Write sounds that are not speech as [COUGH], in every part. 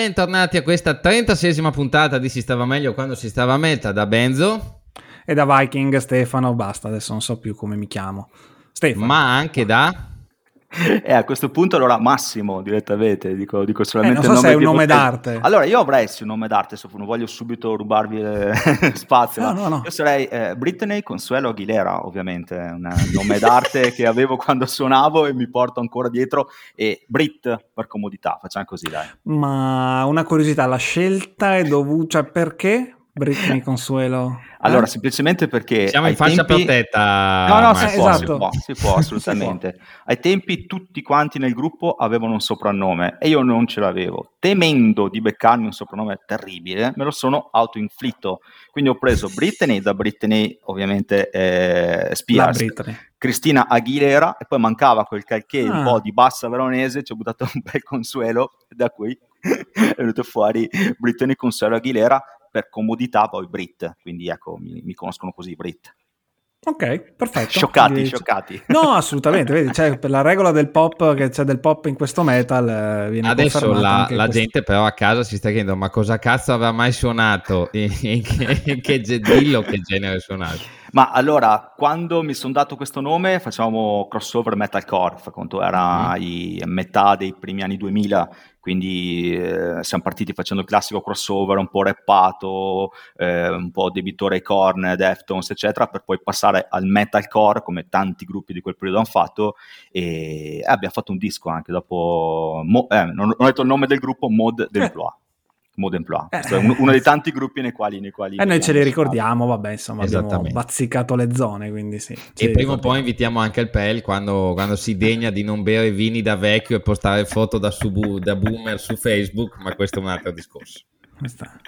Bentornati a questa 36esima puntata di Si stava meglio quando si stava a meta da Benzo. E da Viking Stefano, basta, adesso non so più come mi chiamo. Stefano. Ma anche da... E a questo punto allora Massimo direttamente, dico, dico solamente eh, non so se è un nome d'arte. Allora io avrei sì un nome d'arte, se non voglio subito rubarvi [LAUGHS] spazio. No, no, no. Io sarei eh, Britney Consuelo Aguilera, ovviamente, un nome d'arte che avevo quando suonavo e mi porto ancora dietro e Brit per comodità, facciamo così dai. Ma una curiosità, la scelta è dovuta, cioè perché Britney Consuelo? Allora, eh? semplicemente perché... Siamo in fascia tempi... protetta. No, no, si, eh, può, esatto. si, può, si può, [LAUGHS] assolutamente. si può. Ai tempi tutti quanti nel gruppo avevano un soprannome e io non ce l'avevo. Temendo di beccarmi un soprannome terribile, me lo sono autoinflitto. Quindi ho preso Britney, da Britney ovviamente eh, Spears, Cristina Aguilera e poi mancava quel calché ah. un po' di bassa veronese, ci ho buttato un bel consuelo da cui [LAUGHS] è venuto fuori Britney Consuelo Aguilera per comodità poi Brit, quindi ecco, mi, mi conoscono così Brit. Ok, perfetto. Scioccati, Quindi, scioccati. No, assolutamente, vedi, cioè, per la regola del pop, che c'è del pop in questo metal, eh, viene Adesso la, la gente però a casa si sta chiedendo, ma cosa cazzo aveva mai suonato? In, [LAUGHS] in, che, in che, dillo che genere suonato? Ma allora, quando mi sono dato questo nome, facevamo crossover metalcore, fa conto era mm. i, metà dei primi anni 2000, quindi eh, siamo partiti facendo il classico crossover un po' rappato, eh, un po' debitore ai corn, Deftones, eccetera, per poi passare al metalcore, come tanti gruppi di quel periodo hanno fatto, e abbiamo fatto un disco anche dopo, mo, eh, non, ho detto il nome del gruppo, Mod d'Emploi. Mode Emploi. Eh, uno, uno, dei tanti gruppi nei quali... Nei quali e eh, noi ce li ricordiamo, vabbè, insomma, abbiamo bazzicato le zone, quindi sì. E prima o poi invitiamo anche il PEL quando, quando, si degna di non bere vini da vecchio e postare foto da, subu, da boomer su Facebook, ma questo è un altro discorso. Questa...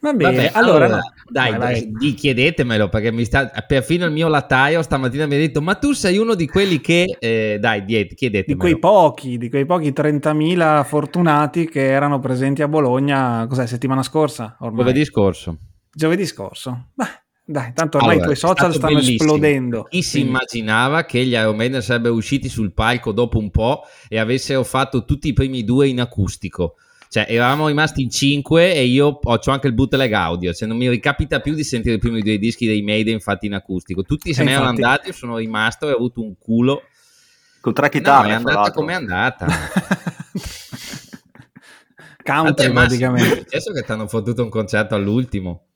Va bene, Vabbè, allora, allora dai, vai, vai. Chiedetemelo perché mi sta, perfino il mio lattaio stamattina mi ha detto ma tu sei uno di quelli che, eh, dai, chiedetemelo. Di quei pochi, di quei pochi 30.000 fortunati che erano presenti a Bologna, cos'è, settimana scorsa? Ormai? Giovedì scorso. Giovedì scorso. Beh, dai, tanto ormai allora, i tuoi social stanno bellissimo. esplodendo. Chi si immaginava che gli Iron Maiden sarebbero usciti sul palco dopo un po' e avessero fatto tutti i primi due in acustico? Cioè, eravamo rimasti in cinque e io ho, ho anche il bootleg audio. Cioè, non mi ricapita più di sentire i primi due dischi dei Maiden fatti in acustico. Tutti se ne erano andati, io sono rimasto e ho avuto un culo. Con tre chitarre. No, è andata come è andata. [LAUGHS] Counter, praticamente. È successo che ti hanno fottuto un concerto all'ultimo?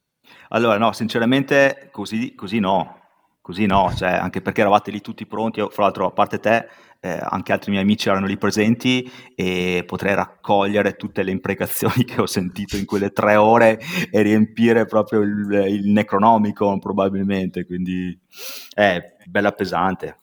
Allora, no, sinceramente, così, così no. Così no, cioè, anche perché eravate lì tutti pronti, fra l'altro a parte te, eh, anche altri miei amici erano lì presenti e potrei raccogliere tutte le imprecazioni [LAUGHS] che ho sentito in quelle tre ore e riempire proprio il, il Necronomicon probabilmente, quindi è bella pesante.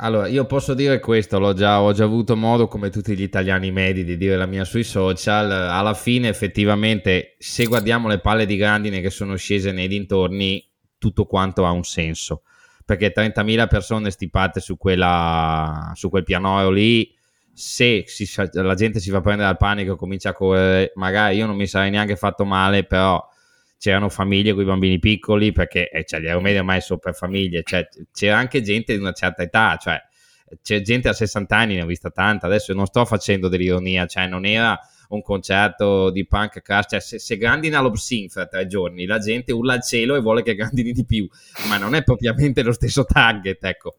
Allora, io posso dire questo, già, ho già avuto modo, come tutti gli italiani medi, di dire la mia sui social. Alla fine, effettivamente, se guardiamo le palle di grandine che sono scese nei dintorni, tutto quanto ha un senso perché 30.000 persone stipate su, quella, su quel pianoro lì se si, la gente si fa prendere dal panico e comincia a correre magari io non mi sarei neanche fatto male però c'erano famiglie con i bambini piccoli perché eh, cioè, gli aeromedi ormai sono per famiglie cioè, c'era anche gente di una certa età cioè c'è gente a 60 anni ne ho vista tanta. Adesso non sto facendo dell'ironia cioè non era un concerto di punk crash, cioè se, se grandina l'Obsin fra tre giorni, la gente urla al cielo e vuole che grandini di più, ma non è propriamente lo stesso target, ecco.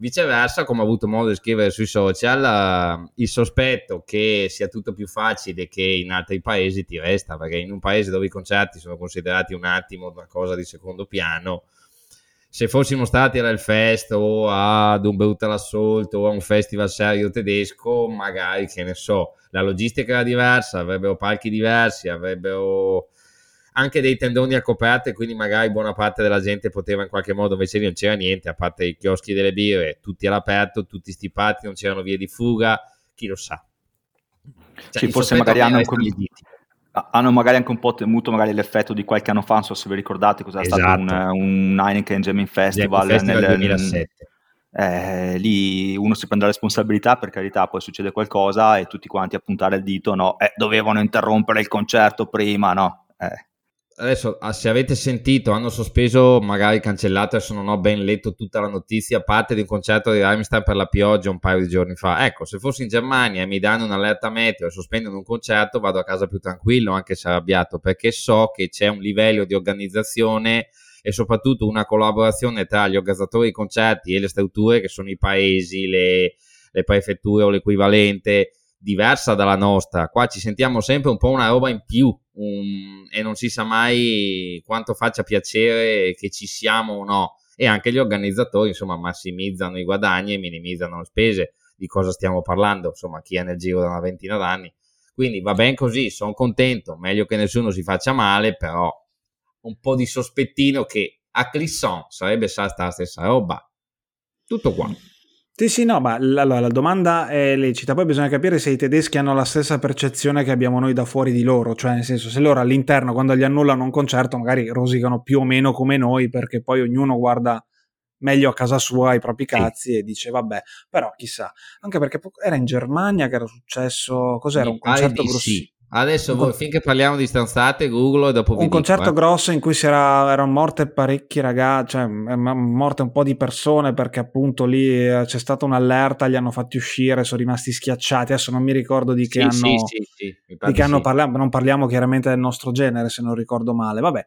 Viceversa, come ho avuto modo di scrivere sui social, uh, il sospetto che sia tutto più facile che in altri paesi ti resta, perché in un paese dove i concerti sono considerati un attimo una cosa di secondo piano, se fossimo stati all'Elfest o ad un Brutal Assault o a un festival serio tedesco, magari, che ne so, la logistica era diversa, avrebbero palchi diversi, avrebbero anche dei tendoni a coperte, quindi magari buona parte della gente poteva in qualche modo, invece non c'era niente, a parte i chioschi delle birre, tutti all'aperto, tutti stipati, non c'erano vie di fuga, chi lo sa. Cioè, sì, forse magari hanno, com- hanno magari anche un po' temuto magari l'effetto di qualche anno fa, non so se vi ricordate cos'era esatto. stato un, un Heineken Jamming Festival, Festival nel 2007 eh, lì uno si prende la responsabilità, per carità, poi succede qualcosa e tutti quanti a puntare il dito, no, eh, dovevano interrompere il concerto prima, no. Eh. Adesso ah, se avete sentito hanno sospeso magari cancellato adesso non ho ben letto tutta la notizia parte di un concerto di Rammstein per la pioggia un paio di giorni fa ecco se fossi in Germania e mi danno un'allerta meteo e sospendono un concerto vado a casa più tranquillo anche se arrabbiato perché so che c'è un livello di organizzazione e soprattutto una collaborazione tra gli organizzatori di concerti e le strutture che sono i paesi le, le prefetture o l'equivalente diversa dalla nostra. Qua ci sentiamo sempre un po' una roba in più um, e non si sa mai quanto faccia piacere che ci siamo o no. E anche gli organizzatori, insomma, massimizzano i guadagni e minimizzano le spese. Di cosa stiamo parlando? Insomma, chi è nel giro da una ventina d'anni. Quindi va bene così, sono contento. Meglio che nessuno si faccia male, però un po' di sospettino che a Clisson sarebbe stata la stessa roba. Tutto qua. Sì, sì, no, ma la, la, domanda è lecita. Poi bisogna capire se i tedeschi hanno la stessa percezione che abbiamo noi da fuori di loro. Cioè, nel senso, se loro all'interno, quando gli annullano un concerto, magari rosicano più o meno come noi, perché poi ognuno guarda meglio a casa sua i propri cazzi sì. e dice vabbè, però chissà. Anche perché era in Germania che era successo, cos'era? Mi un concerto grosso. Sì. Adesso voi, finché parliamo di stanzate, Google e dopo Un concerto dico, eh. grosso in cui si era, erano morte parecchi ragazzi, cioè morte un po' di persone perché appunto lì eh, c'è stata un'allerta, li hanno fatti uscire, sono rimasti schiacciati. Adesso non mi ricordo di che sì, anno, sì, sì, di che anno parliamo, non parliamo chiaramente del nostro genere se non ricordo male. Vabbè,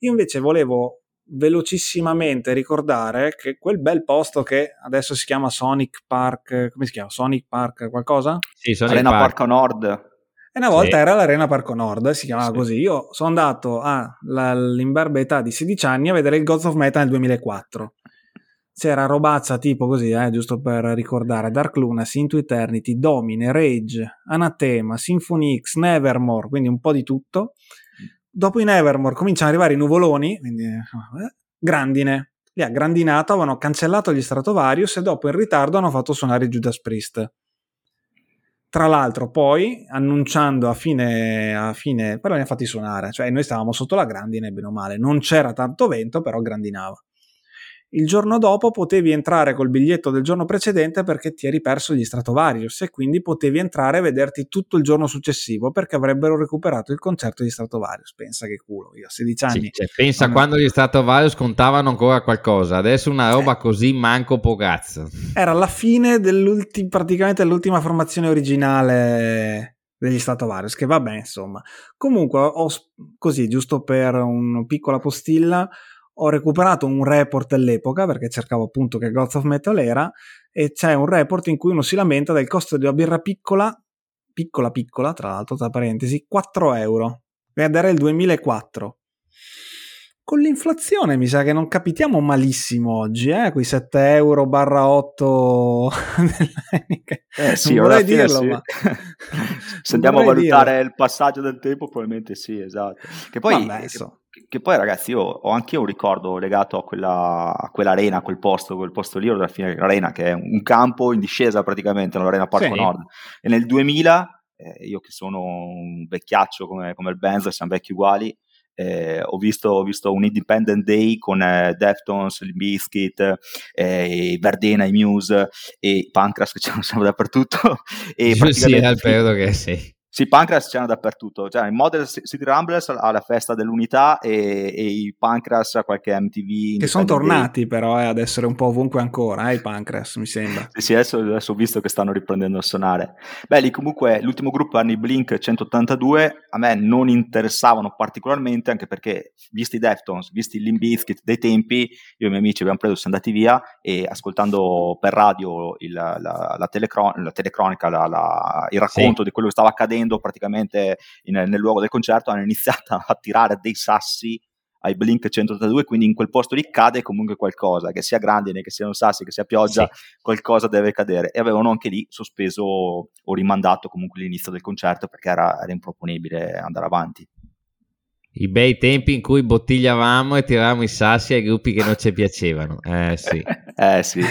io invece volevo velocissimamente ricordare che quel bel posto che adesso si chiama Sonic Park, come si chiama? Sonic Park qualcosa? Sì, Sonic Arena Park. Parco Nord. E una volta sì. era l'Arena Parco Nord, si chiamava sì. così. Io sono andato all'imberbe età di 16 anni a vedere il Gods of Metal nel 2004. C'era robazza tipo così, eh, giusto per ricordare, Dark Luna, Into Eternity, Domine, Rage, Anatema, Symphony X, Nevermore, quindi un po' di tutto. Dopo i Nevermore cominciano ad arrivare i nuvoloni, quindi eh, grandine. Lì a grandinato avevano cancellato gli Stratovarius e dopo in ritardo hanno fatto suonare Judas Priest tra l'altro, poi annunciando a fine, a fine, però li ha fatti suonare, cioè noi stavamo sotto la grandine, bene o male, non c'era tanto vento, però grandinava. Il giorno dopo potevi entrare col biglietto del giorno precedente perché ti eri perso gli Stratovarius e quindi potevi entrare e vederti tutto il giorno successivo perché avrebbero recuperato il concerto di Stratovarius. Pensa che culo, io a 16 anni. Sì, cioè, pensa quando gli Stratovarius contavano ancora qualcosa, adesso una roba eh. così manco po' cazzo. Era la fine dell'ultima, praticamente dell'ultima formazione originale degli Stratovarius, che vabbè insomma. Comunque, ho, così, giusto per una piccola postilla, ho recuperato un report dell'epoca perché cercavo appunto che Gods of Metal era e c'è un report in cui uno si lamenta del costo di una birra piccola, piccola piccola tra l'altro tra parentesi, 4 euro. Ed era il 2004. Con l'inflazione mi sa che non capitiamo malissimo oggi, eh? quei 7 euro barra 8 [LAUGHS] eh sì, non vorrei dirlo, sì. ma... [LAUGHS] se andiamo a valutare dirlo. il passaggio del tempo probabilmente sì, esatto. Che poi... Vabbè, so che poi ragazzi io ho anche un ricordo legato a, quella, a quell'arena, a quel posto, quel posto lì, della fine dell'arena, che è un campo in discesa praticamente, nell'arena Parco sì. Nord. E nel 2000, eh, io che sono un vecchiaccio come, come il Benz, siamo vecchi uguali, eh, ho, visto, ho, visto, un Independent Day con eh, Deftones, il Biscuit, eh, Verdena, i Muse e Pancras che [LAUGHS] c'erano dappertutto. e sì, praticamente... sì, credo che sì sì, Pancras c'erano dappertutto, cioè il Model City Rumblers alla festa dell'unità e, e i Pancras a qualche MTV. Che sono tornati però eh, ad essere un po' ovunque ancora, eh, i Pancras mi sembra. sì, sì, adesso, adesso, ho visto che stanno riprendendo a suonare. Beh, lì comunque l'ultimo gruppo erano i Blink 182, a me non interessavano particolarmente anche perché visti i Deftones, visti il Limbiskit dei tempi, io e i miei amici abbiamo preso, siamo andati via e ascoltando per radio il, la, la, telecron- la, telecronica, la, il racconto sì. di quello che stava accadendo correndo praticamente in, nel luogo del concerto hanno iniziato a tirare dei sassi ai Blink 182, quindi in quel posto lì cade comunque qualcosa, che sia grandine, che siano sassi, che sia pioggia, sì. qualcosa deve cadere. E avevano anche lì sospeso o rimandato comunque l'inizio del concerto perché era, era improponibile andare avanti. I bei tempi in cui bottigliavamo e tiravamo i sassi ai gruppi che non ci piacevano. Eh sì. [LAUGHS] eh sì.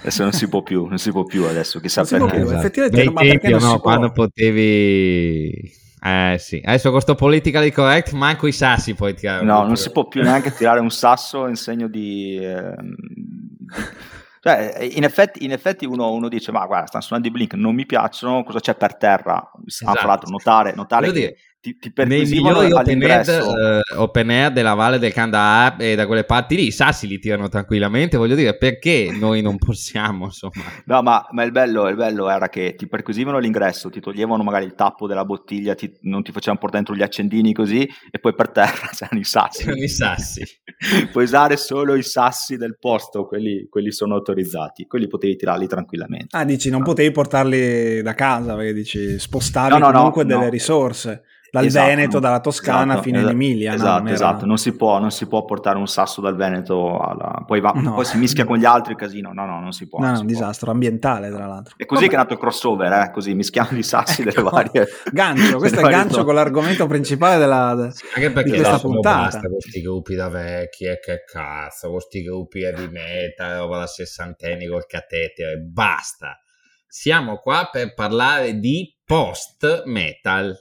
Adesso non si può più, non si può più adesso, chissà non perché. Esatto. Effettivamente bei tempi, no, quando potevi eh sì, adesso con questo politically correct manco i sassi puoi tirare. No, non si può più neanche [LAUGHS] tirare un sasso in segno di... Eh, cioè, in effetti, in effetti uno, uno, dice, ma guarda, stanno suonando i Blink, non mi piacciono, cosa c'è per terra? Esatto. Ah, fra l'altro, notare, notare che, ti, ti perquisivano all'ingresso. Open air, uh, open air della Valle del Kandahar e da quelle parti lì, i sassi li tirano tranquillamente, voglio dire, perché noi non possiamo, insomma. [LAUGHS] No, ma, ma il, bello, il, bello, era che ti perquisivano all'ingresso, ti toglievano magari il tappo della bottiglia, ti, non ti facevano portare dentro gli accendini così, e poi per terra [LAUGHS] c'erano i sassi. C'erano i sassi. [LAUGHS] Puoi usare solo i sassi del posto, quelli, quelli, sono autorizzati, quelli potevi tirarli tranquillamente. Ah, dici, non potevi portarli da casa, perché dici, spostavi no, no, comunque no, delle risorse dal esatto, Veneto, dalla Toscana esatto, fino esatto, in Emilia. Esatto, non era... esatto, non si, può, non si, può, portare un sasso dal Veneto, alla... poi, va, no. poi, si mischia con gli altri, casino, no, no, non si può. No, è un disastro ambientale, tra l'altro. È così Vabbè. che è nato il crossover, eh? così mischiamo i sassi ecco. delle varie... Gancio, questo è il gancio to- con l'argomento principale della, sì, anche perché di questa puntata. Basta con questi gruppi da vecchi, e che cazzo, con questi gruppi di meta, roba da sessantenni col catetere, basta. Siamo qua per parlare di post metal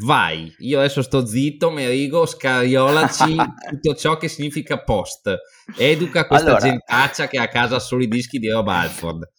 Vai, io adesso sto zitto, Merigo, scariolaci [LAUGHS] tutto ciò che significa post. Educa questa allora... gentaccia che ha a casa solo i dischi di Rob Alford.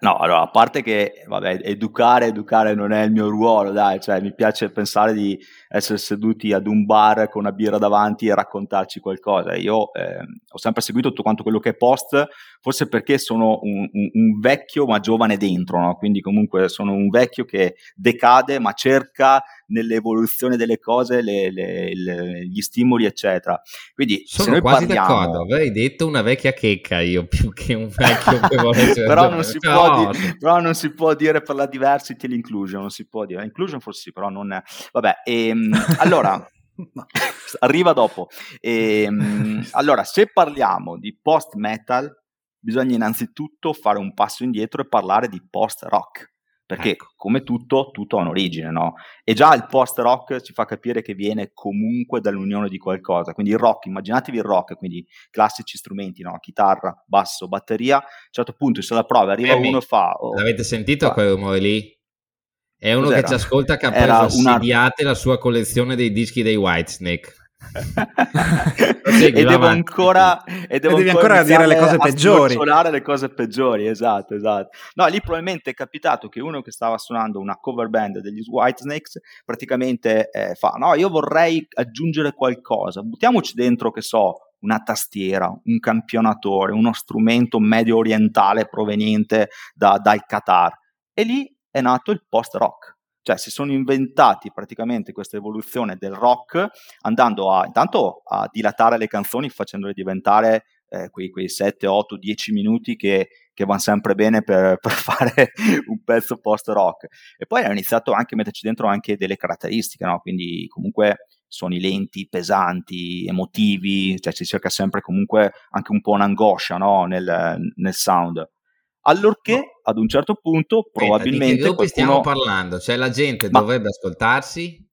No, allora, a parte che, vabbè, educare, educare non è il mio ruolo, dai, cioè mi piace pensare di essere seduti ad un bar con una birra davanti e raccontarci qualcosa. Io eh, ho sempre seguito tutto quanto quello che è post, forse perché sono un, un, un vecchio ma giovane dentro, no? quindi comunque sono un vecchio che decade ma cerca nell'evoluzione delle cose le, le, le, gli stimoli, eccetera. Quindi, sono quasi parliamo... d'accordo, avrei detto una vecchia checca io più che un vecchio [LAUGHS] che vuole però, non si può di... però non si può dire per la diversity e l'inclusion, non si può dire. Inclusion forse sì, però non è... Vabbè, ehm, allora... arriva dopo. Ehm, allora, se parliamo di post metal, bisogna innanzitutto fare un passo indietro e parlare di post rock perché ecco. come tutto, tutto ha un'origine, no? E già il post-rock ci fa capire che viene comunque dall'unione di qualcosa, quindi il rock, immaginatevi il rock, quindi classici strumenti, no? Chitarra, basso, batteria, a un certo punto se la prova, arriva Amy, uno e fa... Oh, l'avete sentito fa. quel rumore lì? È uno Cos'era? che ci ascolta che ha preso una... la sua collezione dei dischi dei Whitesnake [LAUGHS] e devo ancora e devo e devi ancora, ancora dire le cose peggiori le cose peggiori esatto esatto no lì probabilmente è capitato che uno che stava suonando una cover band degli Whitesnakes praticamente eh, fa no io vorrei aggiungere qualcosa buttiamoci dentro che so una tastiera, un campionatore, uno strumento medio orientale proveniente da, dal Qatar. E lì è nato il post rock. Cioè si sono inventati praticamente questa evoluzione del rock andando a intanto a dilatare le canzoni facendole diventare eh, quei, quei 7, 8, 10 minuti che, che vanno sempre bene per, [LAUGHS] per, fare un pezzo post rock. E poi hanno iniziato anche a metterci dentro anche delle caratteristiche, no? quindi comunque suoni lenti, pesanti, emotivi, cioè si cerca sempre comunque anche un po' un'angoscia no? nel, nel sound allorché no. ad un certo punto probabilmente... Aspetta, di che stiamo parlando? Cioè la gente Ma... dovrebbe ascoltarsi?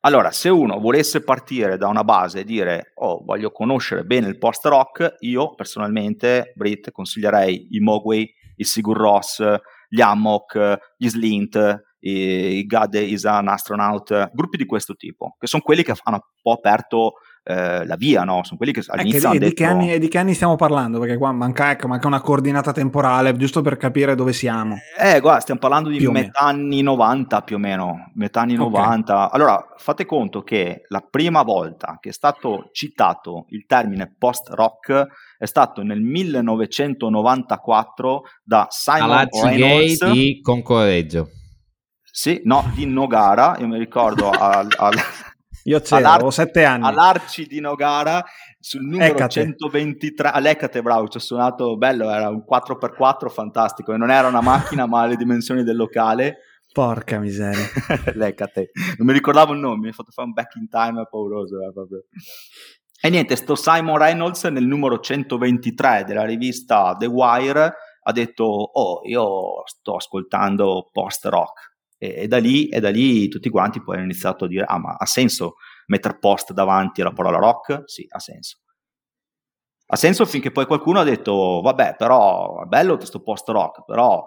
Allora, se uno volesse partire da una base e dire oh, voglio conoscere bene il post-rock, io personalmente, Brit, consiglierei i Mogwai, i Sigur Ross, gli Amok, gli Slint, i God is an Astronaut, gruppi di questo tipo, che sono quelli che hanno un po' aperto eh, la via, no? Sono quelli che all'inizio eh, che, di, detto... che di, che anni, stiamo parlando? Perché qua manca, ecco, manca, una coordinata temporale, giusto per capire dove siamo. Eh, guarda, stiamo parlando di metà anni 90 più o meno, metà anni okay. 90. Allora, fate conto che la prima volta che è stato citato il termine post-rock è stato nel 1994 da Simon Reynolds di Concorreggio. Sì, no, di Nogara, io mi ricordo al, al io c'ero, avevo sette anni. All'Arci di Nogara, sul numero Eccate. 123, all'Ecate bravo, ci ho suonato, bello, era un 4x4 fantastico, e non era una macchina ma le dimensioni del locale. Porca miseria. [LAUGHS] L'Ecate. Non mi ricordavo il nome, mi ha fatto fare un back in time pauroso. Eh, proprio. E niente, sto Simon Reynolds nel numero 123 della rivista The Wire ha detto, oh, io sto ascoltando post-rock e, e, da lì, e da lì tutti quanti poi hanno iniziato a dire, ah ma ha senso mettere post davanti alla parola rock? Sì, ha senso. Ha senso finché poi qualcuno ha detto, vabbè, però è bello questo post rock, però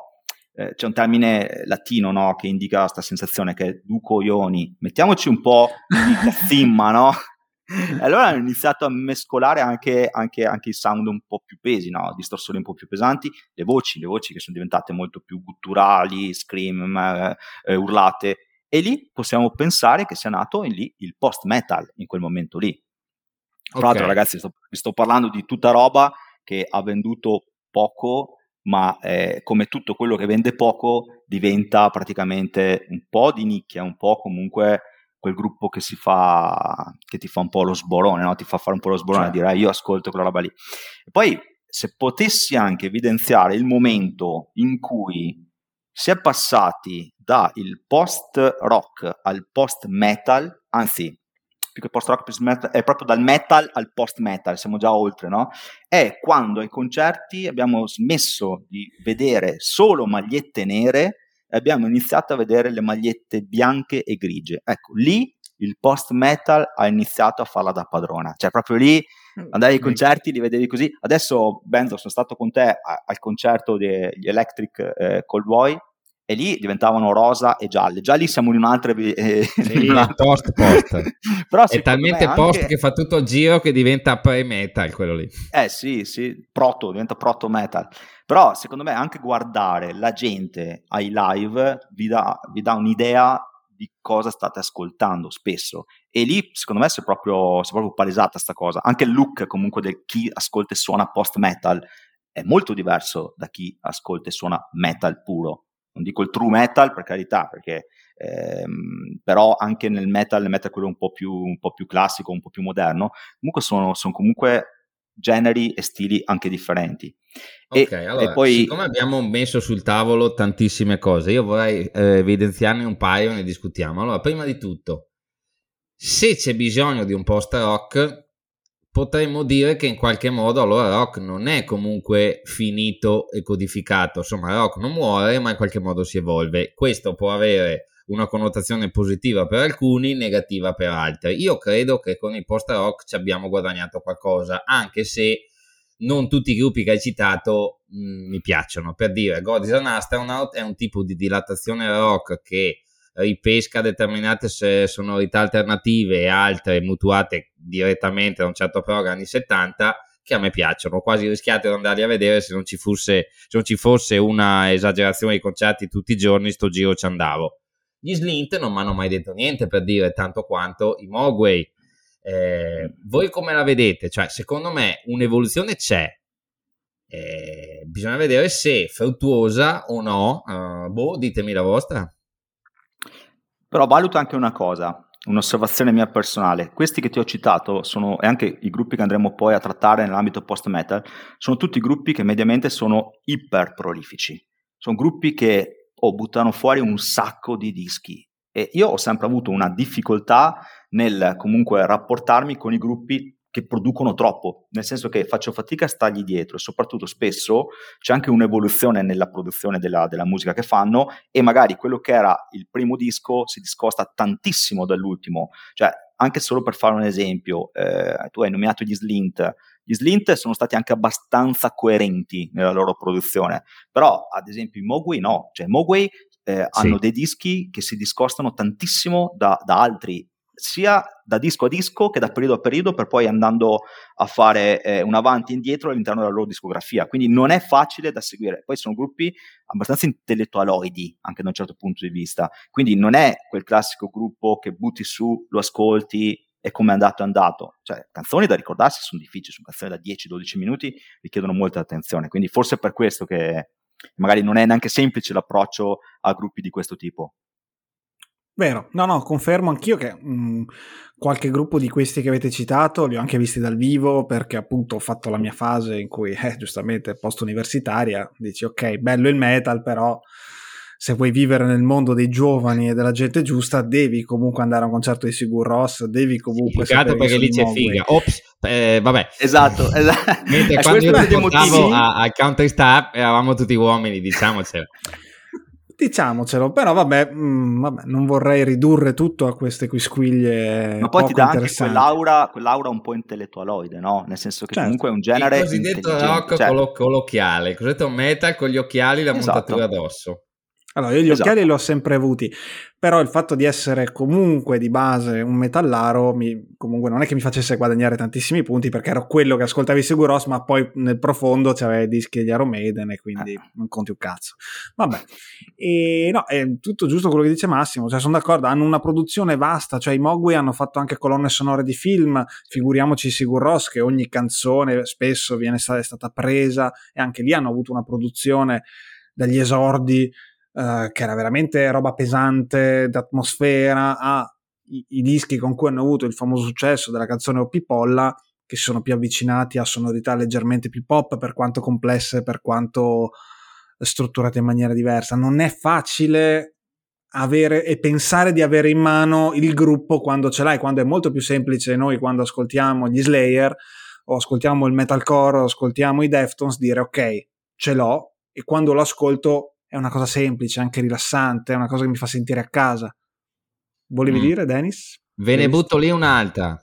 eh, c'è un termine latino no, che indica questa sensazione che è duco ioni. Mettiamoci un po' di [LAUGHS] cazzimma, no? Allora hanno iniziato a mescolare anche, anche, anche, i sound un po' più pesi, no? distorsioni un po' più pesanti, le voci, le voci che sono diventate molto più gutturali, scream, eh, urlate, E lì possiamo pensare che sia nato lì il post metal in quel momento lì. Tra okay. l'altro, ragazzi, sto, sto parlando di tutta roba che ha venduto poco ma eh, come tutto quello che vende poco diventa praticamente un po' di nicchia, un po' comunque quel gruppo che si fa, che ti fa un po' lo sborone, no? ti fa fare un po' lo sborone, cioè. dire io ascolto quella roba lì. E poi se potessi anche evidenziare il momento in cui si è passati dal post rock al post metal, anzi più che post rock, post metal, è proprio dal metal al post metal, siamo già oltre, no? È quando ai concerti abbiamo smesso di vedere solo magliette nere e abbiamo iniziato a vedere le magliette bianche e grigie. Ecco, lì il post metal ha iniziato a farla da padrona, cioè proprio lì mm, andavi ai concerti, li vedevi così. Adesso, Benzo, sono stato con te a, al concerto degli Electric eh, Boy e lì diventavano rosa e gialle. Già lì siamo in un'altra. Eh, sì, in un'altra... post post. [LAUGHS] Però è talmente post anche... che fa tutto il giro che diventa pre-metal quello lì. Eh sì, sì, proto, diventa proto-metal. Però secondo me anche guardare la gente ai live vi dà, vi dà un'idea di cosa state ascoltando spesso. E lì secondo me si è proprio, si è proprio palesata questa cosa. Anche il look comunque di chi ascolta e suona post-metal è molto diverso da chi ascolta e suona metal puro non dico il true metal per carità, perché ehm, però anche nel metal, nel metal quello un po, più, un po' più classico, un po' più moderno, comunque sono, sono comunque generi e stili anche differenti. Ok, e, allora, e poi... siccome abbiamo messo sul tavolo tantissime cose, io vorrei eh, evidenziarne un paio e ne discutiamo. Allora, prima di tutto, se c'è bisogno di un post rock, potremmo dire che in qualche modo allora rock non è comunque finito e codificato, insomma rock non muore ma in qualche modo si evolve. Questo può avere una connotazione positiva per alcuni, negativa per altri. Io credo che con il post rock ci abbiamo guadagnato qualcosa, anche se non tutti i gruppi che hai citato mh, mm, mi piacciono. Per dire, God is an Astronaut è un tipo di dilatazione rock che ripesca determinate sonorità alternative e altre mutuate direttamente da un certo programma anni 70 che a me piacciono. Quasi rischiato di andarli a vedere se non ci fosse, se non ci fosse una esagerazione dei concerti tutti i giorni, sto giro ci andavo. Gli Slint non mi hanno mai detto niente per dire tanto quanto i Mogwai. Eh, voi come la vedete? Cioè, secondo me un'evoluzione c'è. Eh, bisogna vedere se fruttuosa o no. Uh, boh, ditemi la vostra. Però valuto anche una cosa, un'osservazione mia personale. Questi che ti ho citato sono, e anche i gruppi che andremo poi a trattare nell'ambito post-metal, sono tutti gruppi che mediamente sono iper prolifici. Sono gruppi che oh, buttano fuori un sacco di dischi. E io ho sempre avuto una difficoltà nel comunque rapportarmi con i gruppi che producono troppo, nel senso che faccio fatica a stargli dietro e soprattutto spesso c'è anche un'evoluzione nella produzione della, della, musica che fanno e magari quello che era il primo disco si discosta tantissimo dall'ultimo, cioè anche solo per fare un esempio, eh, tu hai nominato gli Slint, gli Slint sono stati anche abbastanza coerenti nella loro produzione, però ad esempio i Mogwai no, cioè Mogwai eh, sì. hanno dei dischi che si discostano tantissimo da, da altri sia da disco a disco che da periodo a periodo per poi andando a fare eh, un avanti e indietro all'interno della loro discografia. Quindi non è facile da seguire. Poi sono gruppi abbastanza intellettualoidi anche da un certo punto di vista. Quindi non è quel classico gruppo che butti su, lo ascolti e come è andato è andato. Cioè, canzoni da ricordarsi sono difficili, sono canzoni da 10-12 minuti, richiedono molta attenzione. Quindi forse è per questo che magari non è neanche semplice l'approccio a gruppi di questo tipo. Vero, no, no, confermo anch'io che mh, mm, qualche gruppo di questi che avete citato li ho anche visti dal vivo perché appunto ho fatto la mia fase in cui, eh, giustamente, post universitaria, dici ok, bello il metal, però se vuoi vivere nel mondo dei giovani e della gente giusta, devi comunque andare a un concerto di Sigur Ross, devi comunque... Sì, perché lì c'è figa. Ops, eh, vabbè. Esatto, [LAUGHS] esatto. Mentre [LAUGHS] quando io portavo al Counter Star eravamo tutti uomini, diciamocelo. Diciamocelo, però vabbè, mh, mm, vabbè, non vorrei ridurre tutto a queste quisquiglie. Ma poi ti dà anche quell'aura, quell'aura un po' intellettuale, no? Nel senso che certo. comunque è un genere. Il cosiddetto rock cioè... con, lo, con, l'occhiale, il cosiddetto metal con gli occhiali e la esatto. montatura addosso. Allora, io gli esatto. occhiali li ho sempre avuti, però il fatto di essere comunque di base un metallaro mi, comunque non è che mi facesse guadagnare tantissimi punti perché ero quello che ascoltava i Seguros, ma poi nel profondo c'aveva i dischi degli Iron Maiden e quindi ah. non conti un cazzo. Vabbè, e no, è tutto giusto quello che dice Massimo, cioè sono d'accordo, hanno una produzione vasta, cioè i Mogui hanno fatto anche colonne sonore di film, figuriamoci Sigur che ogni canzone spesso viene stata, è stata presa e anche lì hanno avuto una produzione dagli esordi eh, che era veramente roba pesante, d'atmosfera, a i, i, dischi con cui hanno avuto il famoso successo della canzone O Pipolla, che si sono più avvicinati a sonorità leggermente più pop, per quanto complesse, per quanto strutturate in maniera diversa. Non è facile avere e pensare di avere in mano il gruppo quando ce l'hai, quando è molto più semplice noi quando ascoltiamo gli Slayer o ascoltiamo il metalcore o ascoltiamo i Deftones dire ok, ce l'ho e quando lo ascolto è una cosa semplice, anche rilassante, è una cosa che mi fa sentire a casa. Volevi mm. dire, Dennis? Ve ne butto lì un'altra.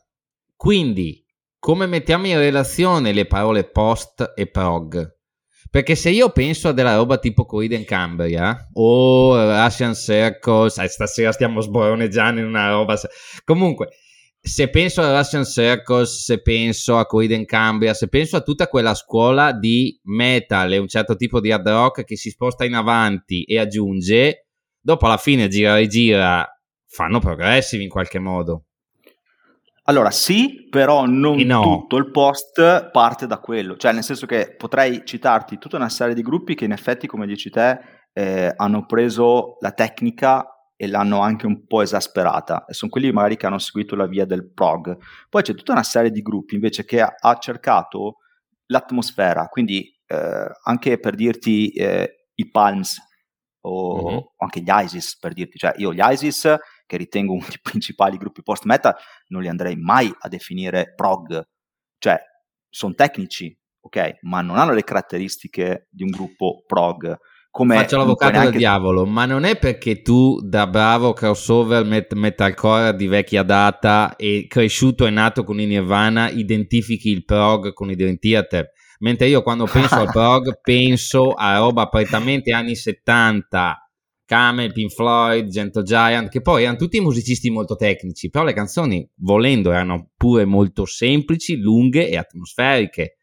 Quindi, come mettiamo in relazione le parole post e prog? Perché se io penso a della roba tipo Coiden Cambria o Russian Circles, eh, stasera stiamo sboroneggiando in una roba. Comunque, se penso a Russian Circles, se penso a Coiden Cambria, se penso a tutta quella scuola di metal e un certo tipo di hard rock che si sposta in avanti e aggiunge, dopo alla fine gira e gira, fanno progressivi in qualche modo. Allora sì, però non no. tutto il post parte da quello, cioè nel senso che potrei citarti tutta una serie di gruppi che in effetti, come dici te, eh, hanno preso la tecnica e l'hanno anche un po' esasperata. E sono quelli magari che hanno seguito la via del prog. Poi c'è tutta una serie di gruppi invece che ha, ha cercato l'atmosfera, quindi eh, anche per dirti eh, i Palms o, mm-hmm. anche gli ISIS per dirti, cioè io gli ISIS che ritengo uno dei [LAUGHS] principali gruppi post metal non li andrei mai a definire prog, cioè sono tecnici, ok, ma non hanno le caratteristiche di un gruppo prog come Faccio l'avvocato neanche... del diavolo, ma non è perché tu da bravo crossover met- metalcore di vecchia data e cresciuto e nato con i Nirvana identifichi il prog con i Dream Theater, mentre io quando penso al [LAUGHS] prog penso a roba prettamente anni 70, Camel, Pink Floyd, Gentle Giant, che poi erano tutti musicisti molto tecnici, però le canzoni volendo erano pure molto semplici, lunghe e atmosferiche.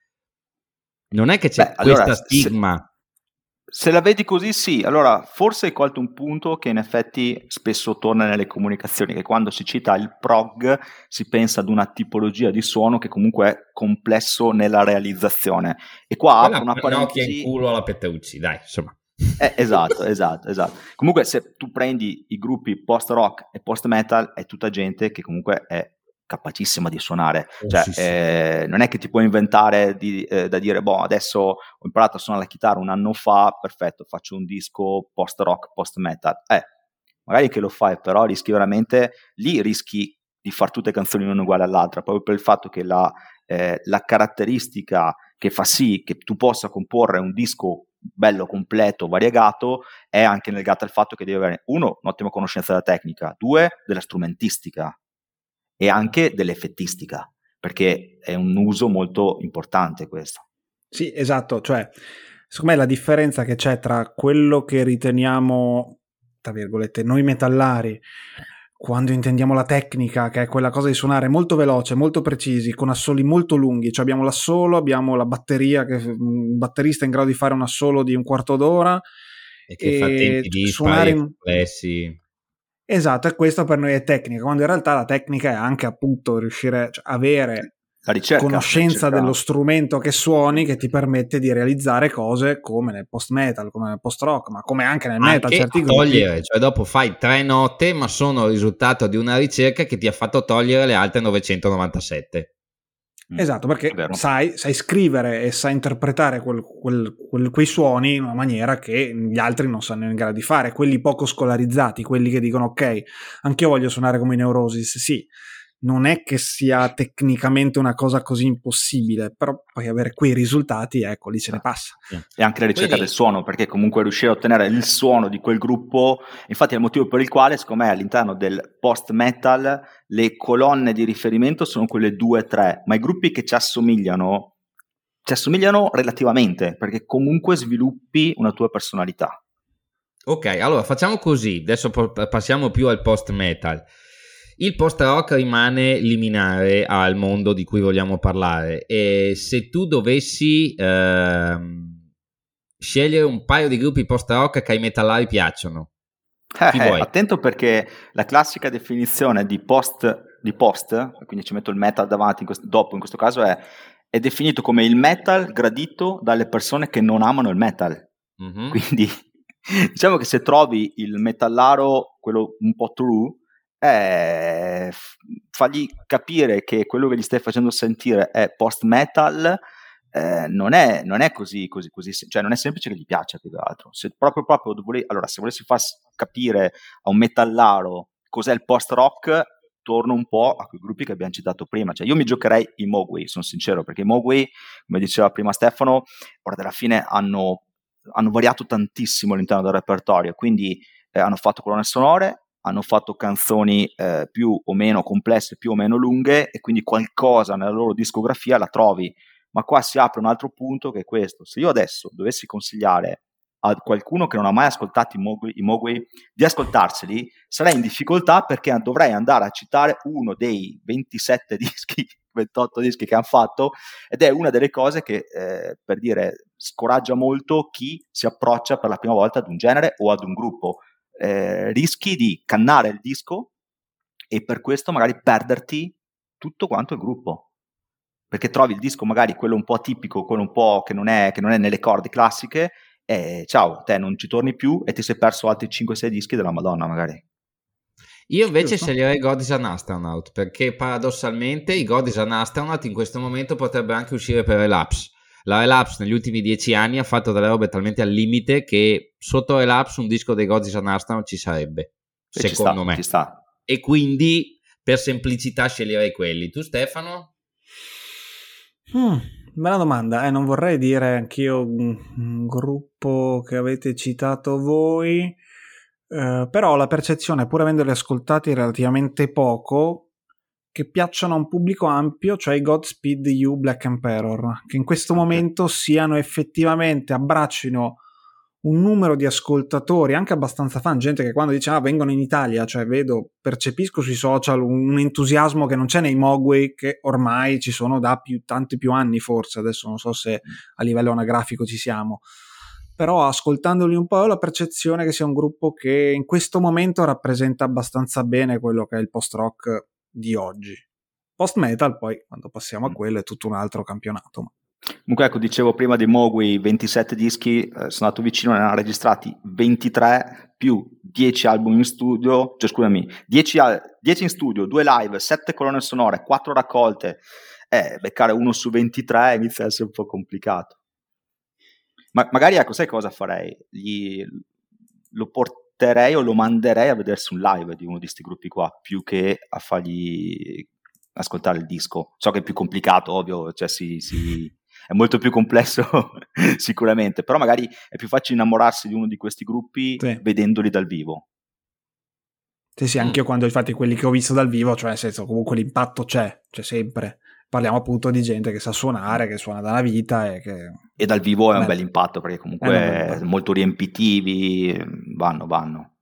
Non è che c'è Beh, questa allora, stigma. Se se la vedi così, sì. Allora, forse hai colto un punto che in effetti spesso torna nelle comunicazioni, che quando si cita il prog si pensa ad una tipologia di suono che comunque è complesso nella realizzazione. E qua apro una parentesi... in culo alla Peteucci, dai, insomma. Eh, esatto, esatto, esatto. Comunque se tu prendi i gruppi post-rock e post-metal è tutta gente che comunque è capacissima di suonare. Oh, cioè, sì, sì. Eh, non è che ti puoi inventare di, eh, da dire, boh, adesso ho imparato a suonare la chitarra un anno fa, perfetto, faccio un disco post rock, post metal. Eh, magari che lo fai, però rischi veramente, lì rischi di fare tutte canzoni non uguali all'altra, proprio per il fatto che la, eh, la caratteristica che fa sì che tu possa comporre un disco bello, completo, variegato, è anche legata al fatto che devi avere, uno, un'ottima conoscenza della tecnica, due, della strumentistica, e anche dell'effettistica, perché è un uso molto importante questo. Sì, esatto, cioè, secondo me la differenza che c'è tra quello che riteniamo, tra virgolette, noi metallari, quando intendiamo la tecnica, che è quella cosa di suonare molto veloce, molto precisi, con assoli molto lunghi, cioè abbiamo l'assolo, abbiamo la batteria, che un batterista è in grado di fare un assolo di un quarto d'ora, e che e fa tempi di suonare in... complessi Esatto, e questo per noi è tecnica, quando in realtà la tecnica è anche appunto riuscire cioè, avere ricerca, conoscenza dello strumento che suoni che ti permette di realizzare cose come nel post metal, come nel post rock, ma come anche nel metal. Anche certi togliere, gruppi. cioè dopo fai tre note, ma sono il risultato di una ricerca che ti ha fatto togliere le altre 997. Mm. Esatto, perché sai, sai, scrivere e sai interpretare quel, quel, quel, quei suoni in una maniera che gli altri non sanno in grado di fare, quelli poco scolarizzati, quelli che dicono ok, anche io voglio suonare come i Neurosis, sì, non è che sia tecnicamente una cosa così impossibile, però poi avere quei risultati, ecco, lì se ne passa. E anche la ricerca Quindi... del suono, perché comunque riuscire a ottenere il suono di quel gruppo, infatti è il motivo per il quale, secondo me, all'interno del post metal le colonne di riferimento sono quelle due o tre, ma i gruppi che ci assomigliano, ci assomigliano relativamente, perché comunque sviluppi una tua personalità. Ok, allora facciamo così, adesso passiamo più al post metal. Il post rock rimane liminare al mondo di cui vogliamo parlare e se tu dovessi ehm, scegliere un paio di gruppi post rock che ai metallari piacciono, eh, eh, attento perché la classica definizione di post, di post, quindi ci metto il metal davanti in questo, dopo in questo caso è, è definito come il metal gradito dalle persone che non amano il metal. Mm-hmm. Quindi [LAUGHS] diciamo che se trovi il metallaro, quello un po' true, eh, fagli capire che quello che gli stai facendo sentire è post metal. Eh, non, è, non, è, così, così, così, cioè non è semplice che gli piaccia più che altro. Se proprio, proprio vole, allora, se volessi far capire a un metallaro cos'è il post rock, torno un po' a quei gruppi che abbiamo citato prima. Cioè, io mi giocherei i Mogwai, sono sincero, perché i Mogwai, come diceva prima Stefano, guarda, alla fine hanno, hanno variato tantissimo all'interno del repertorio, quindi eh, hanno fatto colonne sonore, hanno fatto canzoni eh, più o meno complesse, più o meno lunghe e quindi qualcosa nella loro discografia la trovi. Ma qua si apre un altro punto che è questo. Se io adesso dovessi consigliare a qualcuno che non ha mai ascoltato i Mogui, i Mogui di ascoltarseli, sarei in difficoltà perché dovrei andare a citare uno dei 27 [LAUGHS] dischi, 28 dischi che hanno fatto ed è una delle cose che, eh, per dire, scoraggia molto chi si approccia per la prima volta ad un genere o ad un gruppo eh, rischi di cannare il disco e per questo magari perderti tutto quanto il gruppo. Perché trovi il disco magari quello un po' atipico, quello un po' che non è, che non è nelle corde classiche, e ciao, te non ci torni più e ti sei perso altri 5-6 dischi della Madonna magari. Io invece Giusto. sceglierei God is an Astronaut perché paradossalmente i God is an Astronaut in questo momento potrebbe anche uscire per Relapse la Relapse negli ultimi dieci anni ha fatto delle robe talmente al limite che sotto Relapse un disco dei Godzilla Nastan ci sarebbe, e secondo ci sta, me. E quindi per semplicità sceglierei quelli. Tu Stefano? Hmm, bella domanda, eh, non vorrei dire anch'io un, un gruppo che avete citato voi, eh, però ho la percezione, pur avendoli ascoltati relativamente poco, che piacciono a un pubblico ampio, cioè i Godspeed You Black Emperor, che in questo okay. momento siano effettivamente, abbraccino un numero di ascoltatori, anche abbastanza fan, gente che quando dice ah vengono in Italia, cioè vedo, percepisco sui social un entusiasmo che non c'è nei Mogwai, che ormai ci sono da più, tanti più anni forse, adesso non so se a livello anagrafico ci siamo, però ascoltandoli un po' ho la percezione che sia un gruppo che in questo momento rappresenta abbastanza bene quello che è il post-rock di oggi. Post metal, poi quando passiamo a mm. quello è tutto un altro campionato. Comunque, ecco, dicevo prima di Mogui 27 dischi, eh, sono andato vicino, ne hanno registrati 23 più 10 album in studio, cioè scusami, 10, 10 in studio, 2 live, 7 colonne sonore, 4 raccolte. Eh, beccare uno su 23 inizia a essere un po' complicato. Ma magari, ecco, sai cosa farei? Gli, lo porterei porterei o lo manderei a vedersi un live di uno di questi gruppi qua, più che a fargli ascoltare il disco. So che è più complicato, ovvio, cioè si, si, è molto più complesso [LAUGHS] sicuramente, però magari è più facile innamorarsi di uno di questi gruppi sì. vedendoli dal vivo. Sì, sì, anche io quando infatti quelli che ho visto dal vivo, cioè nel senso comunque l'impatto c'è, c'è sempre parliamo appunto di gente che sa suonare, che suona dalla vita e che... E dal vivo è un bel impatto perché comunque molto riempitivi, vanno, vanno.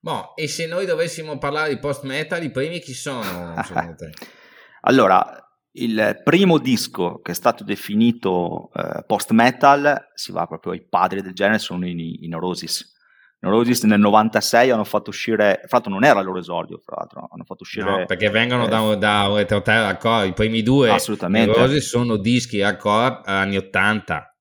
Boh, e se noi dovessimo parlare di post metal, i primi chi sono [LAUGHS] allora, il primo disco che è stato definito eh, post metal, si va proprio ai padri del genere, sono i, i Neurosis Neurosis nel 96 hanno fatto uscire, fra l'altro non era il loro esordio, fra l'altro hanno fatto uscire... No, perché vengono eh, da, da un retroterra hardcore, i primi due assolutamente. Neurosis sono dischi hardcore anni 80,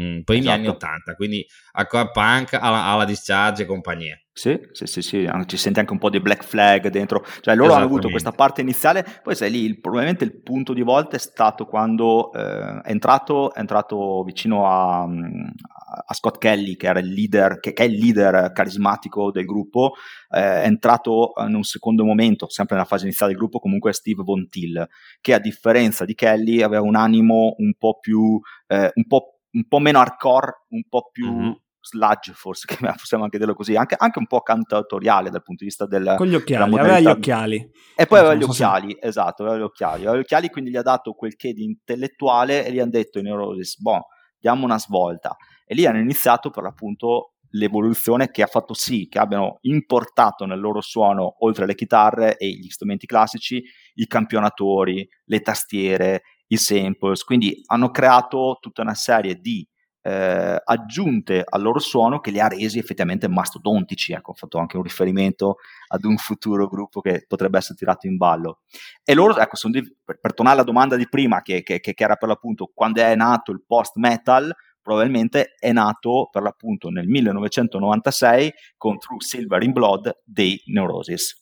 mm, primi esatto. anni 80, quindi hardcore punk alla, alla discharge e compagnia. Sì, sì, sì, sì, ci sente anche un po' di Black Flag dentro, cioè loro hanno avuto questa parte iniziale, poi sai lì, il, probabilmente il punto di volta è stato quando eh, è, entrato, è entrato vicino a, a, Scott Kelly, che era il leader, che, che, è il leader carismatico del gruppo, eh, è entrato in un secondo momento, sempre nella fase iniziale del gruppo, comunque Steve Von Till, che a differenza di Kelly aveva un animo un po' più, eh, un, po', un po' meno hardcore, un po' più... Mm-hmm sludge, forse [LAUGHS] possiamo anche dirlo così, anche, anche, un po' cantautoriale dal punto di vista del, Con gli occhiali, aveva gli occhiali. E poi aveva gli occhiali, se... esatto, aveva gli occhiali. Aveva gli occhiali, quindi gli ha dato quel che di intellettuale e gli hanno detto i Neurosis, boh, diamo una svolta. E lì hanno iniziato per l'appunto l'evoluzione che ha fatto sì che abbiano importato nel loro suono, oltre alle chitarre e gli strumenti classici, i campionatori, le tastiere, i samples, quindi hanno creato tutta una serie di eh, aggiunte al loro suono che li ha resi effettivamente mastodontici. Ecco, ho fatto anche un riferimento ad un futuro gruppo che potrebbe essere tirato in ballo. E loro, ecco, di, per, per, tornare alla domanda di prima, che, che, che era per l'appunto quando è nato il post-metal, probabilmente è nato per l'appunto nel 1996 con True Silver in Blood dei Neurosis.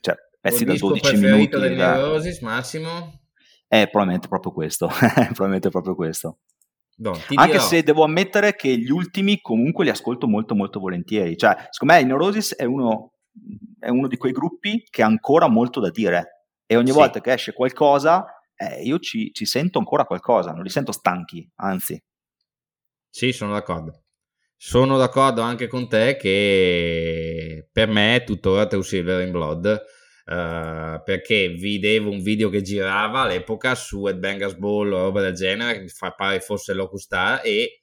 Cioè, pezzi da 12 minuti. del Neurosis, Massimo? È probabilmente proprio questo, [LAUGHS] probabilmente proprio questo. No, Anche dirò. se devo ammettere che gli ultimi comunque li ascolto molto molto volentieri. Cioè, secondo me il Neurosis è uno, è uno di quei gruppi che ha ancora molto da dire e ogni sì. volta che esce qualcosa eh, io ci, ci, sento ancora qualcosa, non li sento stanchi, anzi. Sì, sono d'accordo. Sono d'accordo anche con te che per me è tuttora True Silver in Blood Uh, perché vedevo un video che girava all'epoca su Headbangers Ball o roba del genere, che fa, pare fosse Locustar e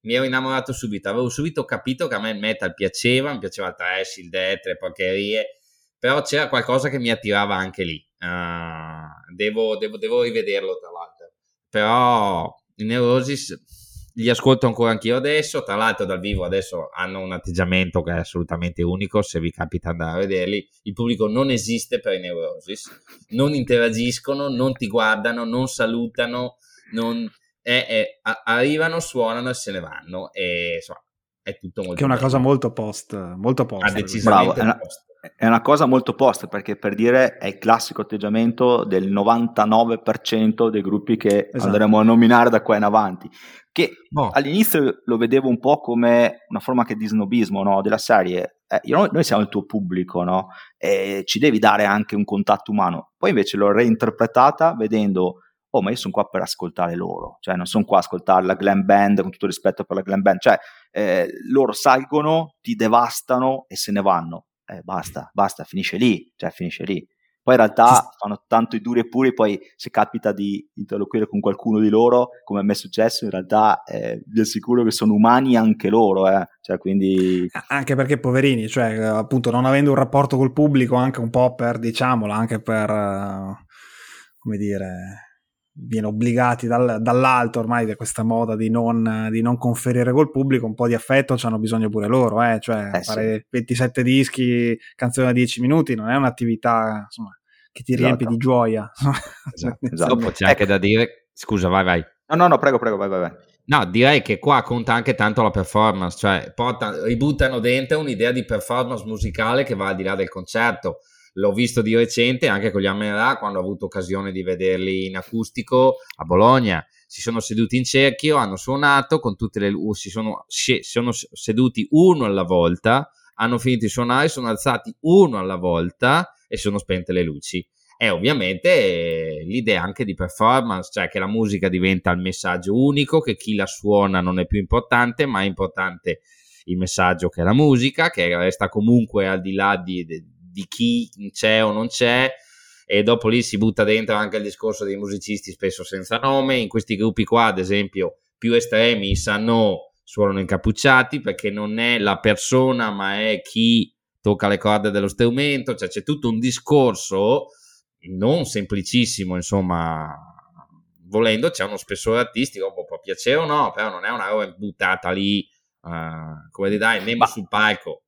mi ero innamorato subito, avevo subito capito che a me il metal piaceva, mi piaceva il trash, il death, le porcherie, però c'era qualcosa che mi attirava anche lì. Uh, devo, devo, devo, rivederlo tra l'altro. Però in Neurosis li ascolto ancora anch'io adesso, tra l'altro dal vivo adesso hanno un atteggiamento che è assolutamente unico, se vi capita andare a vederli, il pubblico non esiste per i Neurosis, non interagiscono, non ti guardano, non salutano, non, è, è, arrivano, suonano e se ne vanno. E insomma è tutto molto che è una bello. cosa molto post molto post. Ah, decisamente Bravo, post è una cosa molto post perché per dire è il classico atteggiamento del 99% dei gruppi che esatto. andremo a nominare da qua in avanti che oh. all'inizio lo vedevo un po' come una forma di snobismo no? della serie eh, io, noi siamo il tuo pubblico no? e ci devi dare anche un contatto umano poi invece l'ho reinterpretata vedendo oh ma io sono qua per ascoltare loro cioè non sono qua a ascoltare la glam band con tutto rispetto per la glam band cioè eh, loro salgono ti devastano e se ne vanno eh, basta, basta, finisce lì, cioè finisce lì. Poi in realtà fanno tanto i duri e puri, poi se capita di interloquire con qualcuno di loro, come a me è successo, in realtà eh, vi assicuro che sono umani anche loro, eh. cioè, quindi... Anche perché poverini, cioè appunto non avendo un rapporto col pubblico, anche un po' per, diciamolo, anche per, uh, come dire, viene obbligati dal, dall'alto ormai da questa moda di non, di non, conferire col pubblico un po' di affetto hanno bisogno pure loro eh? cioè eh, fare sì. 27 dischi canzoni da 10 minuti non è un'attività insomma, che ti riempie esatto. di gioia esatto, [LAUGHS] esatto. dopo c'è anche da dire scusa vai vai no no no prego prego vai vai, vai. No, direi che qua conta anche tanto la performance, cioè porta, ributtano dentro un'idea di performance musicale che va al di là del concerto l'ho visto di recente anche con gli Amerà quando ho avuto occasione di vederli in acustico a Bologna. Si sono seduti in cerchio, hanno suonato con tutte le luci, sono, si sono seduti uno alla volta, hanno finito di suonare, sono alzati uno alla volta e sono spente le luci. E ovviamente eh, l'idea anche di performance, cioè che la musica diventa il messaggio unico, che chi la suona non è più importante, ma è importante il messaggio che è la musica, che resta comunque al di là di, di chi c'è o non c'è e dopo lì si butta dentro anche il discorso dei musicisti spesso senza nome, in questi gruppi qua ad esempio più estremi sanno suonano incappucciati perché non è la persona ma è chi tocca le corde dello strumento, cioè c'è tutto un discorso non semplicissimo insomma volendo c'è uno spessore artistico può piacere o no però non è una roba buttata lì uh, come di dai nemmeno sul palco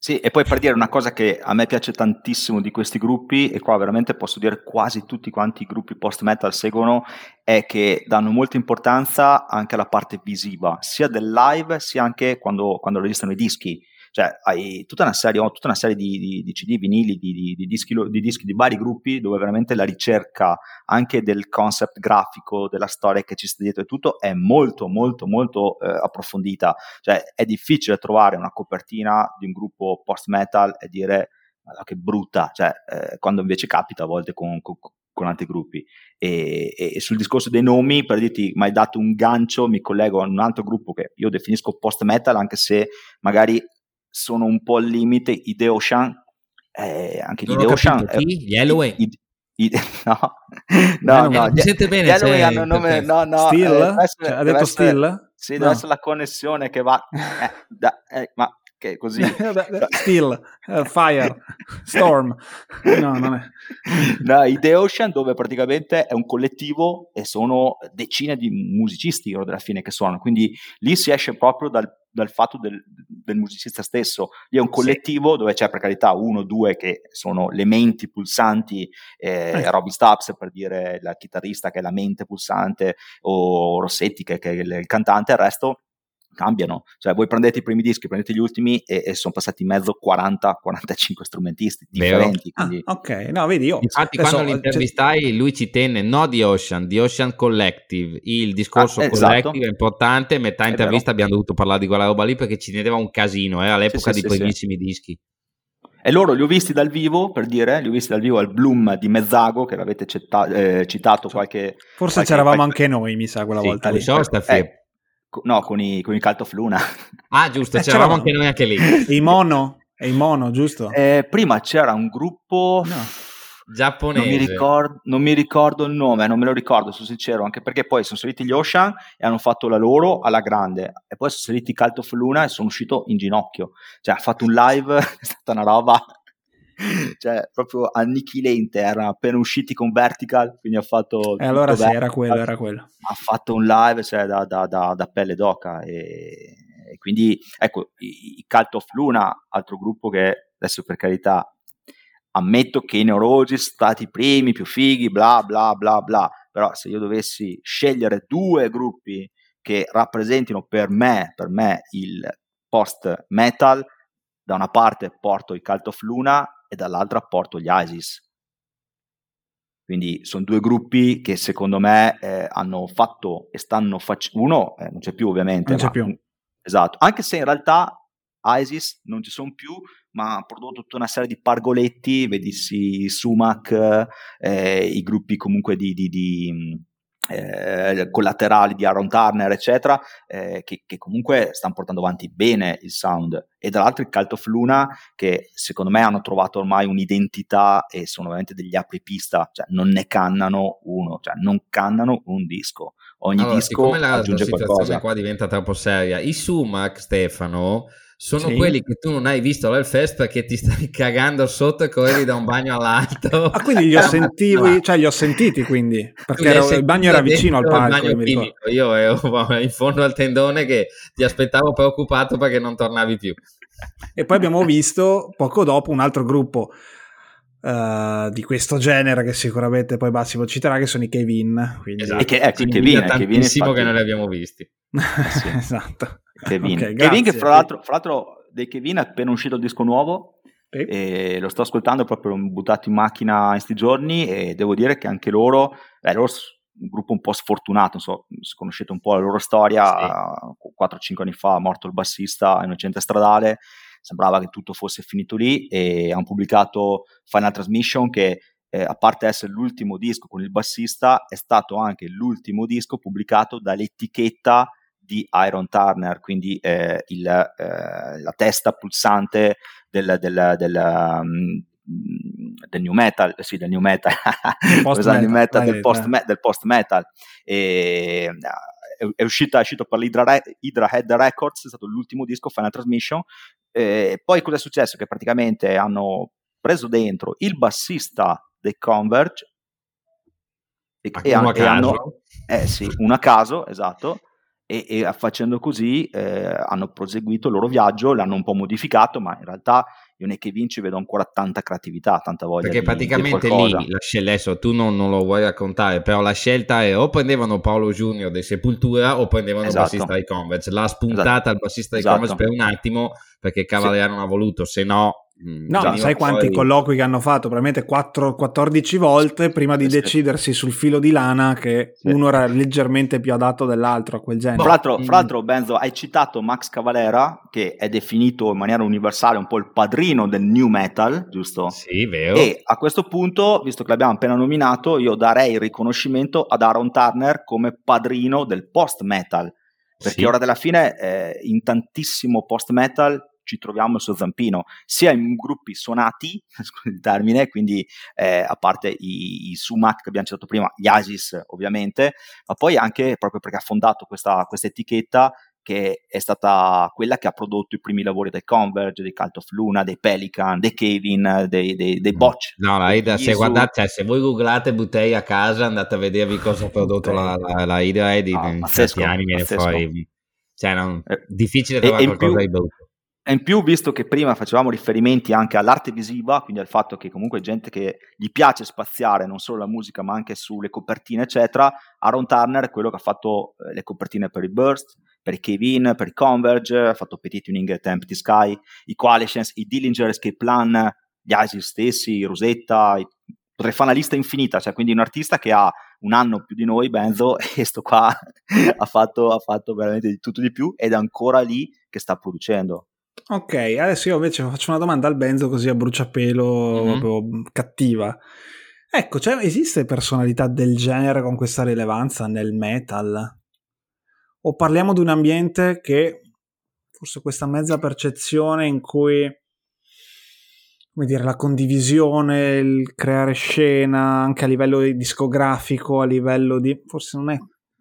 sì, e poi per dire una cosa che a me piace tantissimo di questi gruppi, e qua veramente posso dire quasi tutti quanti i gruppi post-metal seguono, è che danno molta importanza anche alla parte visiva, sia del live sia anche quando, quando registrano i dischi cioè hai tutta una serie, tutta una serie di, di, di, CD, vinili, di, di, dischi, di dischi di vari gruppi dove veramente la ricerca anche del concept grafico, della storia che ci sta dietro e tutto è molto molto molto eh, approfondita. Cioè è difficile trovare una copertina di un gruppo post metal e dire che brutta, cioè, eh, quando invece capita a volte con, con, con altri gruppi. E, e, sul discorso dei nomi, per dirti, mi hai dato un gancio, mi collego a un altro gruppo che io definisco post metal, anche se magari sono un po' al limite, i Deoshan, eh, anche non di Deoshan... Eh, [LAUGHS] gli? I, i, no, no, no, no, mi sente bene? Gli Halloween hanno nome... No, no, Still? Eh, essere, cioè, ha detto essere, Still? Sì, deve no. essere la connessione che va... [LAUGHS] Eh, da, eh, ma che così. [LAUGHS] Still, uh, Fire, Storm. No, non è. No, i The Ocean dove praticamente è un collettivo e sono decine di musicisti alla fine che suonano, quindi lì si esce proprio dal, dal fatto del, del, musicista stesso. Lì è un collettivo sì. dove c'è per carità uno o due che sono le menti pulsanti, eh, eh. Robbie Stubbs per dire la chitarrista che è la mente pulsante o Rossetti che, che è il cantante, il resto cambiano. Cioè, voi prendete i primi dischi, prendete gli ultimi e, e sono passati in mezzo 40-45 strumentisti differenti. Quindi... Ah, ok, no, vedi io. Infatti, adesso, quando l'intervistai, c'è... lui ci tenne no The Ocean, The Ocean Collective. Il discorso ah, esatto. collective è importante. Metà è intervista vero. abbiamo dovuto parlare di quella roba lì perché ci teneva un casino eh, all'epoca sì, sì, dei sì, primissimi dischi. E loro li ho visti dal vivo, per dire, li ho visti dal vivo al Bloom di Mezzago, che l'avete cita- eh, citato qualche... Forse qualche, c'eravamo qualche... anche noi, mi sa, quella volta lì. Eh, No, con i, con i Cult of Luna. [LAUGHS] Ah, giusto, eh, c'eravamo anche noi anche lì. [LAUGHS] I mono, è i mono, giusto? Eh, prima c'era un gruppo... No. Giapponese. Non mi, ricordo, non mi, ricordo, il nome, non me lo ricordo, sono sincero, anche perché poi sono saliti gli Ocean e hanno fatto la loro alla grande, e poi sono saliti i Cult of Luna e sono uscito in ginocchio. Cioè, ha fatto un live, [LAUGHS] è stata una roba cioè proprio annichilente, erano appena usciti con Vertical, quindi ha fatto... E allora sì, era quello, era quello. Ha fatto un live cioè, da, da, da, da, pelle d'oca e, e, quindi ecco, i, i Cult of Luna, altro gruppo che adesso per carità ammetto che i Neurosi sono stati i primi, più fighi, bla bla bla bla, però se io dovessi scegliere due gruppi che rappresentino per me, per me il post metal, da una parte porto i Cult of Luna e dall'altra porto gli ISIS. Quindi sono due gruppi che secondo me eh, hanno fatto e stanno facendo... Uno eh, non c'è più ovviamente. Non c'è più. Esatto, anche se in realtà ISIS non ci sono più, ma ha prodotto tutta una serie di pargoletti, vedissi Sumac, eh, i gruppi comunque di, di, di eh, collaterali di Aaron Turner, eccetera, eh, che, che, comunque stanno portando avanti bene il sound. E dall'altro il Cult of Luna, che secondo me hanno trovato ormai un'identità e sono veramente degli apripista, cioè non ne cannano uno, cioè non cannano un disco. Ogni allora, disco aggiunge la qualcosa. qua diventa troppo seria. I Sumac, Stefano sono sì. quelli che tu non hai visto all'Hellfest perché ti stai [LAUGHS] cagando sotto e corri da un bagno all'altro. Ah, quindi li ho, [LAUGHS] sentivi, cioè li ho sentiti quindi, perché ero, il bagno era vicino al palco. Io ero [LAUGHS] in fondo al tendone che ti aspettavo preoccupato perché non tornavi più. E poi abbiamo visto poco dopo un altro gruppo Uh, di questo genere che sicuramente poi Massimo citerà che sono i Kevin quindi... esatto. e che, ecco, Kevin, tantissimo Kevin che non li abbiamo visti eh sì. esatto Kevin. Okay, Kevin che fra l'altro, fra l'altro dei Kevin è appena uscito il disco nuovo e lo sto ascoltando proprio buttato in macchina in sti giorni e devo dire che anche loro, beh, loro un gruppo un po' sfortunato, non so se conoscete un po' la loro storia, sì. 4-5 anni fa morto il bassista innocente stradale, sembrava che tutto fosse finito lì e hanno pubblicato Final Transmission che eh, a parte essere l'ultimo disco con il bassista, è stato anche l'ultimo disco pubblicato dall'etichetta di Iron Turner, quindi eh, il, eh, la testa pulsante del, del, del, um, del, new metal, sì, del new metal, post [LAUGHS] metal, metal del, post, me, del post metal. E, è, uscita, è uscito per l'Hydra Hydra Head Records, è stato l'ultimo disco, Final Transmission. E poi cosa è successo? Che praticamente hanno preso dentro il bassista dei Converge e, e, hanno, eh sì, un a caso, esatto, e, e facendo così eh, hanno proseguito il loro viaggio, l'hanno un po' modificato, ma in realtà io nei Kevin ci vedo ancora tanta creatività, tanta voglia Perché di, praticamente di lì la scelta, adesso tu non, non, lo vuoi raccontare, però la scelta è o prendevano Paolo Junior dei Sepultura o prendevano esatto. il bassista di Converge. L'ha spuntata esatto. il bassista di esatto. Converge per un attimo perché Cavaliere sì. non ha voluto, se no no, ma sai quanti poi... colloqui che hanno fatto? Probabilmente 4, 14 volte prima di sì. decidersi sul filo di lana che sì. uno era leggermente più adatto dell'altro a quel genere. Fra l'altro, mm. fra l'altro, Benzo, hai citato Max Cavalera, che è definito in maniera universale un po' il padrino del new metal, giusto? Sì, vero. E a questo punto, visto che l'abbiamo appena nominato, io darei il riconoscimento ad Aaron Turner come padrino del post metal. Perché sì. ora della fine, eh, in tantissimo post metal ci troviamo il suo zampino, sia in gruppi suonati, [LAUGHS] scusi il termine, quindi eh, a parte i, i, Sumac che abbiamo citato prima, gli Asis ovviamente, ma poi anche proprio perché ha fondato questa, questa etichetta che è stata quella che ha prodotto i primi lavori dei Converge, dei Cult of Luna, dei Pelican, dei Kevin, dei, dei, dei Botch. No, la Ida, se, guardate, cioè, se voi googlate Buttei a casa, andate a vedervi [LAUGHS] cosa ha prodotto la, la, la Ida Ed ah, in certi anni viene fuori. Cioè, non, eh, difficile trovare qualcosa più, di brutto. E in più, visto che prima facevamo riferimenti anche all'arte visiva, quindi al fatto che comunque gente che gli piace spaziare non solo la musica ma anche sulle copertine, eccetera, Aaron Turner è quello che ha fatto eh, le copertine per i Burst, per i Kevin, per i Converge, ha fatto Petit Tuning at Empty Sky, i Coalitions, i Dillinger Escape Plan, gli Isis stessi, Rosetta, i... potrei fare una lista infinita, cioè quindi un artista che ha un anno più di noi, Benzo, [LAUGHS] e sto qua [LAUGHS] ha, fatto, ha fatto veramente di tutto di più ed è ancora lì che sta producendo. Ok, adesso io invece faccio una domanda al Benzo così a bruciapelo mm-hmm. proprio cattiva. Ecco, cioè, esiste personalità del genere con questa rilevanza nel metal? O parliamo di un ambiente che forse questa mezza percezione in cui come dire, la condivisione, il creare scena anche a livello discografico, a livello di forse non è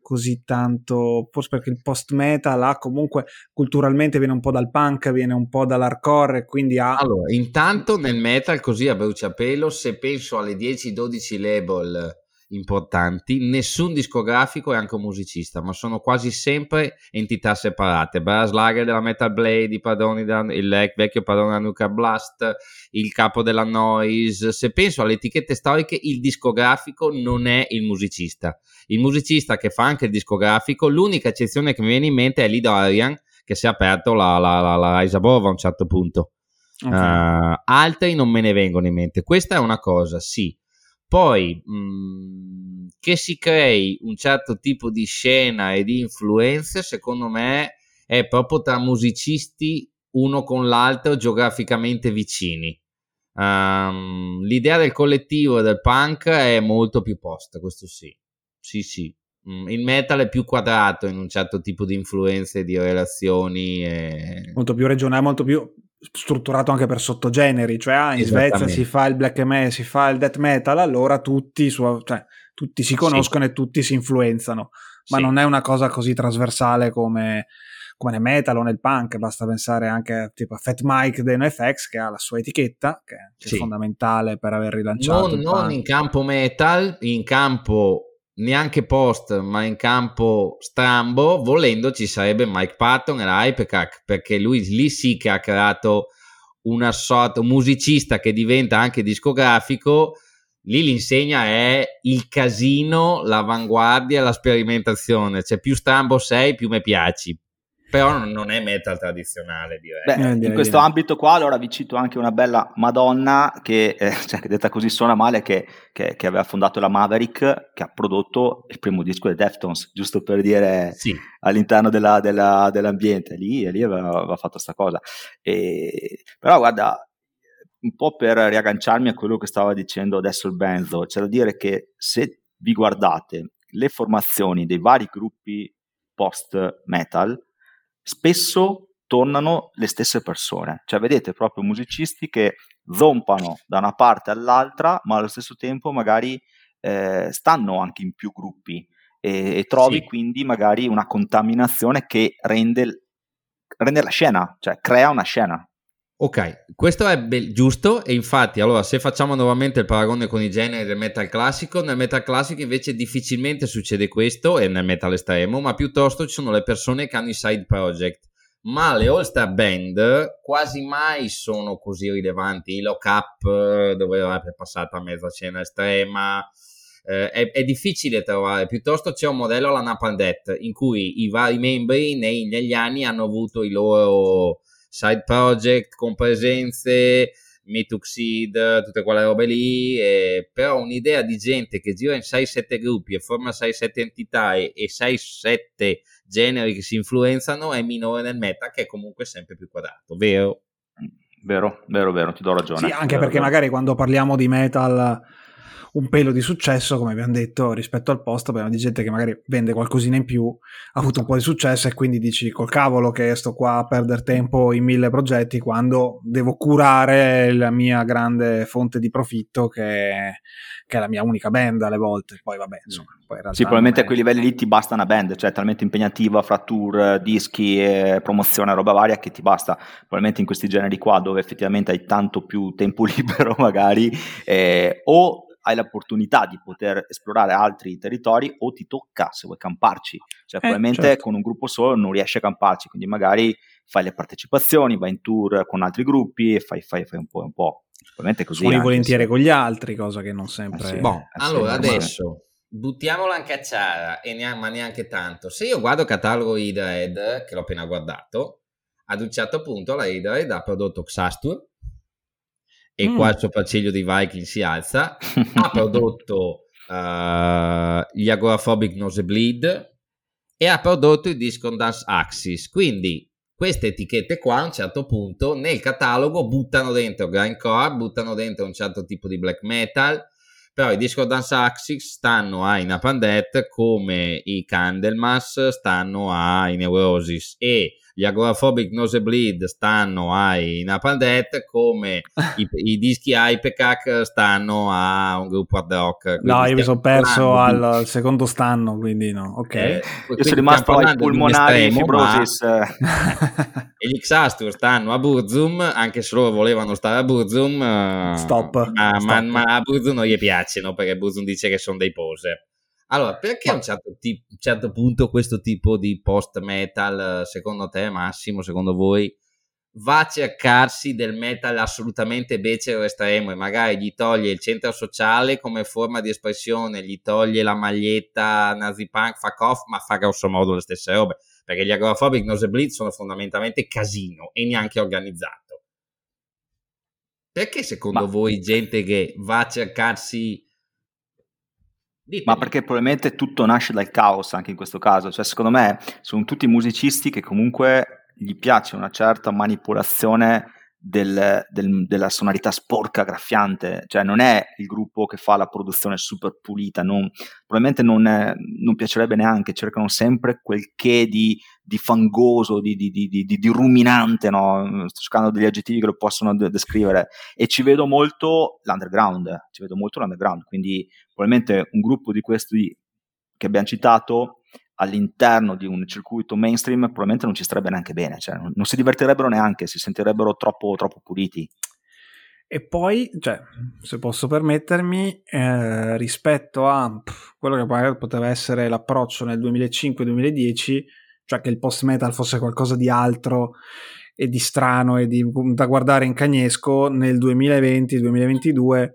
così tanto, forse perché il post metal ha comunque culturalmente viene un po' dal punk, viene un po' dall'hardcore, quindi ha... Allora, intanto nel metal, così a bruciapelo, se penso alle 10-12 label importanti, nessun discografico è anche un musicista, ma sono quasi sempre entità separate. Brass Lager della Metal Blade, i padroni della, il vecchio padrone della Nuclear Blast, il capo della Noise. Se penso alle etichette storiche, il discografico non è il musicista. Il musicista che fa anche il discografico, l'unica eccezione che mi viene in mente è Lido Arian, che si è aperto la, la, la, la Rise Above a un certo punto. Okay. Uh, altri non me ne vengono in mente. Questa è una cosa, sì poi mh, mhmm, che si crei un certo tipo di scena e di influenze, secondo me, è proprio tra musicisti uno con l'altro geograficamente vicini. Um, l'idea del collettivo e del punk è molto più posta, questo sì. Sì, sì. Mm, il metal è più quadrato in un certo tipo di influenze, di relazioni. E... Molto più regionale, molto più strutturato anche per sottogeneri, cioè ah, in Svezia si fa il black metal, si fa il death metal, allora tutti, su, cioè, tutti si conoscono sì. e tutti si influenzano, ma sì. non è una cosa così trasversale come, come nel metal o nel punk, basta pensare anche tipo, a Fat Mike dei NoFX che ha la sua etichetta, che è sì. fondamentale per aver rilanciato. Non, non in campo metal, in campo neanche post, ma in campo strambo, volendo ci sarebbe Mike Patton e la Hypercack, perché lui lì sì che ha creato una sorta, un musicista che diventa anche discografico, lì l'insegna è il casino, l'avanguardia, la sperimentazione, cioè più strambo sei più mi piaci, però non è metal tradizionale direi. Beh, eh, in questo ambito qua allora vi cito anche una bella Madonna che, eh, [LAUGHS] cioè, che detta così suona male che, che, che, aveva fondato la Maverick che ha prodotto il primo disco dei Deftones giusto per dire sì. all'interno della, della, dell'ambiente lì, lì aveva, aveva fatto questa cosa e, però guarda un po' per riagganciarmi a quello che stava dicendo adesso il Benzo c'è da dire che se vi guardate le formazioni dei vari gruppi post metal spesso tornano le stesse persone, cioè vedete proprio musicisti che zompano da una parte all'altra, ma allo stesso tempo magari eh, stanno anche in più gruppi e, e trovi sì. quindi magari una contaminazione che rende, rende la scena, cioè crea una scena. Ok, questo è be- giusto e infatti allora se facciamo nuovamente il paragone con i generi del metal classico, nel metal classico invece difficilmente succede questo e nel metal estremo, ma piuttosto ci sono le persone che hanno i side project, ma le all-star band quasi mai sono così rilevanti, i lock up dove è passata mezza scena estrema, eh, è, è, difficile trovare, piuttosto c'è un modello alla Napalm Death in cui i vari membri nei, negli anni hanno avuto i loro side project con presenze, Mituxid, tutte quelle robe lì, eh, però un'idea di gente che gira in 6-7 gruppi e forma 6-7 entità e, e 6-7 generi che si influenzano è minore nel meta che è comunque sempre più quadrato, vero? Vero, vero, vero, ti do ragione. Sì, anche vero, perché vero. magari quando parliamo di metal un pelo di successo, come abbiamo detto, rispetto al post, abbiamo di gente che magari vende qualcosina in più, ha avuto un po' di successo e quindi dici col cavolo che sto qua a perdere tempo in mille progetti quando devo curare la mia grande fonte di profitto che, che è la mia unica band alle volte. Poi vabbè, insomma. Poi sì, probabilmente è... a quei livelli lì ti basta una band, cioè talmente impegnativa fra tour, dischi, promozione, roba varia che ti basta. Probabilmente in questi generi qua dove effettivamente hai tanto più tempo [LAUGHS] libero magari eh, o hai l'opportunità di poter esplorare altri territori o ti tocca se vuoi camparci. Cioè, eh, probabilmente certo. con un gruppo solo non riesci a camparci, quindi magari fai le partecipazioni, vai in tour con altri gruppi e fai, fai, fai un po' un po'. Probabilmente così. Suoni volentieri se... con gli altri, cosa che non sempre... Eh sì, bon, allora, adesso buttiamola anche a Ciara, e neanche, ma neanche tanto. Se io guardo il catalogo Hydrahead, che l'ho appena guardato, ad un certo punto la Hydrahead ha prodotto Xastur, e mm. qua il sopracciglio dei Viking si alza, ha [LAUGHS] prodotto uh, gli Agoraphobic Nosebleed e ha prodotto il Discon Dance Axis. Quindi queste etichette qua a un certo punto nel catalogo buttano dentro grindcore, buttano dentro un certo tipo di black metal, però i Discord Dance Axis stanno a Inapandet come i Candlemas stanno a Neurosis e gli Agoraphobic Nosebleed stanno ai Napalm Death come [LAUGHS] i, i, dischi Hypecac stanno a un gruppo hard rock. No, io mi sono perso al, al, secondo stanno, quindi no, ok. Eh, io sono rimasto ai polmonari fibrosis. Ma... [LAUGHS] e gli Xastur stanno a Burzum, anche se loro volevano stare a Burzum. Eh, Stop. Ma, Stop. ma, ma a Burzum non gli piacciono perché Burzum dice che sono dei poser. Allora, perché a un certo, t- certo punto questo tipo di post metal, secondo te, Massimo, secondo voi, va a cercarsi del metal assolutamente becero estremo e magari gli toglie il centro sociale come forma di espressione, gli toglie la maglietta nazi punk, fuck off, ma fa grosso modo le stesse robe, perché gli agoraphobic Nosebleed sono fondamentalmente casino e neanche organizzato. Perché secondo ma... voi gente che va a cercarsi Ditemi. Ma perché probabilmente tutto nasce dal caos anche in questo caso, cioè secondo me sono tutti musicisti che comunque gli piace una certa manipolazione del, del, della sonorità sporca, graffiante, cioè non è il gruppo che fa la produzione super pulita, non, probabilmente non, è, non, piacerebbe neanche, cercano sempre quel che di, di fangoso, di, di, di ruminante, no? sto cercando degli aggettivi che lo possono de- descrivere e ci vedo molto l'underground, ci vedo molto l'underground, quindi probabilmente un gruppo di questi che abbiamo citato all'interno di un circuito mainstream probabilmente non ci starebbe neanche bene, cioè non, non si divertirebbero neanche, si sentirebbero troppo, troppo puliti. E poi, cioè, se posso permettermi, eh, rispetto a pff, quello che magari poteva essere l'approccio nel 2005-2010, cioè che il post metal fosse qualcosa di altro e di strano e di, da guardare in cagnesco, nel 2020-2022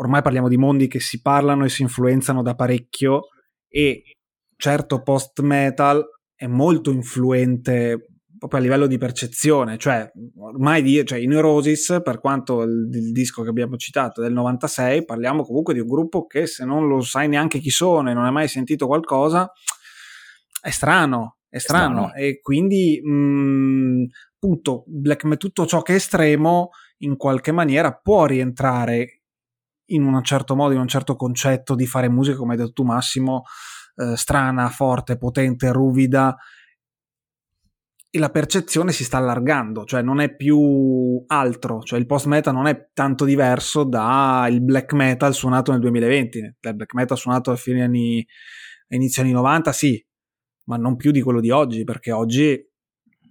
ormai parliamo di mondi che si parlano e si influenzano da parecchio e certo post metal è molto influente proprio a livello di percezione, cioè ormai di, cioè, i Neurosis, per quanto il, il, disco che abbiamo citato del 96, parliamo comunque di un gruppo che se non lo sai neanche chi sono e non hai mai sentito qualcosa, è strano, è strano, strano. e quindi mh, mm, appunto black, tutto ciò che è estremo in qualche maniera può rientrare in un certo modo, in un certo concetto di fare musica, come hai detto tu Massimo, eh, strana, forte, potente, ruvida e la percezione si sta allargando, cioè non è più altro, cioè il post metal non è tanto diverso dal black metal suonato nel 2020, il black metal suonato a fine anni, inizio anni 90 sì, ma non più di quello di oggi, perché oggi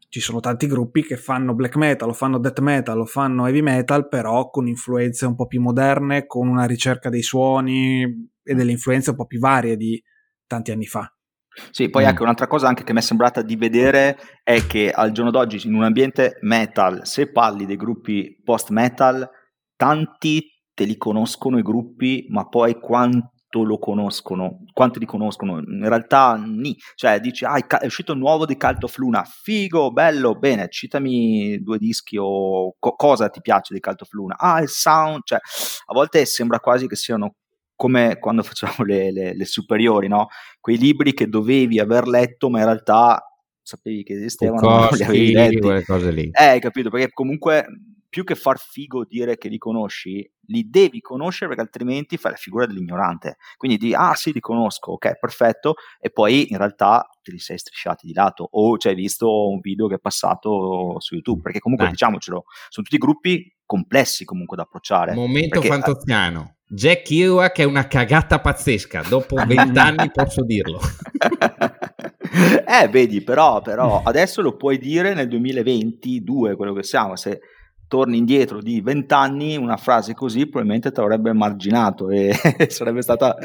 ci sono tanti gruppi che fanno black metal, o fanno death metal, o fanno heavy metal, però con influenze un po' più moderne, con una ricerca dei suoni e delle influenze un po' più varie di tanti anni fa. Sì, poi mm. anche un'altra cosa anche che mi è sembrata di vedere è che al giorno d'oggi in un ambiente metal, se parli dei gruppi post metal, tanti te li conoscono i gruppi, ma poi quanto lo conoscono, quanto li conoscono? In realtà ni, cioè dici ah è uscito il nuovo di Cult of Luna, figo, bello, bene, citami due dischi o co- cosa ti piace di Cult of Luna? Ah, il sound, cioè a volte sembra quasi che siano come quando [LAUGHS] facciamo le, le, le, superiori, no? Quei libri che dovevi aver letto, ma in realtà sapevi che esistevano, non li avevi letti. Cose lì. Eh, hai capito? Perché comunque più che far figo dire che li conosci, li devi conoscere perché altrimenti fai la figura dell'ignorante. Quindi di ah sì, li conosco, ok, perfetto, e poi in realtà te li sei strisciati di lato o ci hai visto un video che è passato su YouTube, perché comunque Dai. diciamocelo, sono tutti gruppi complessi comunque da approcciare. Momento perché, fantoziano. Jack Kerouac è una cagata pazzesca, dopo [LAUGHS] vent'anni posso dirlo. [LAUGHS] eh, vedi, però, però adesso lo puoi dire nel 2022, quello che siamo, se torni indietro di vent'anni, una frase così probabilmente ti avrebbe marginato e [LAUGHS] sarebbe stata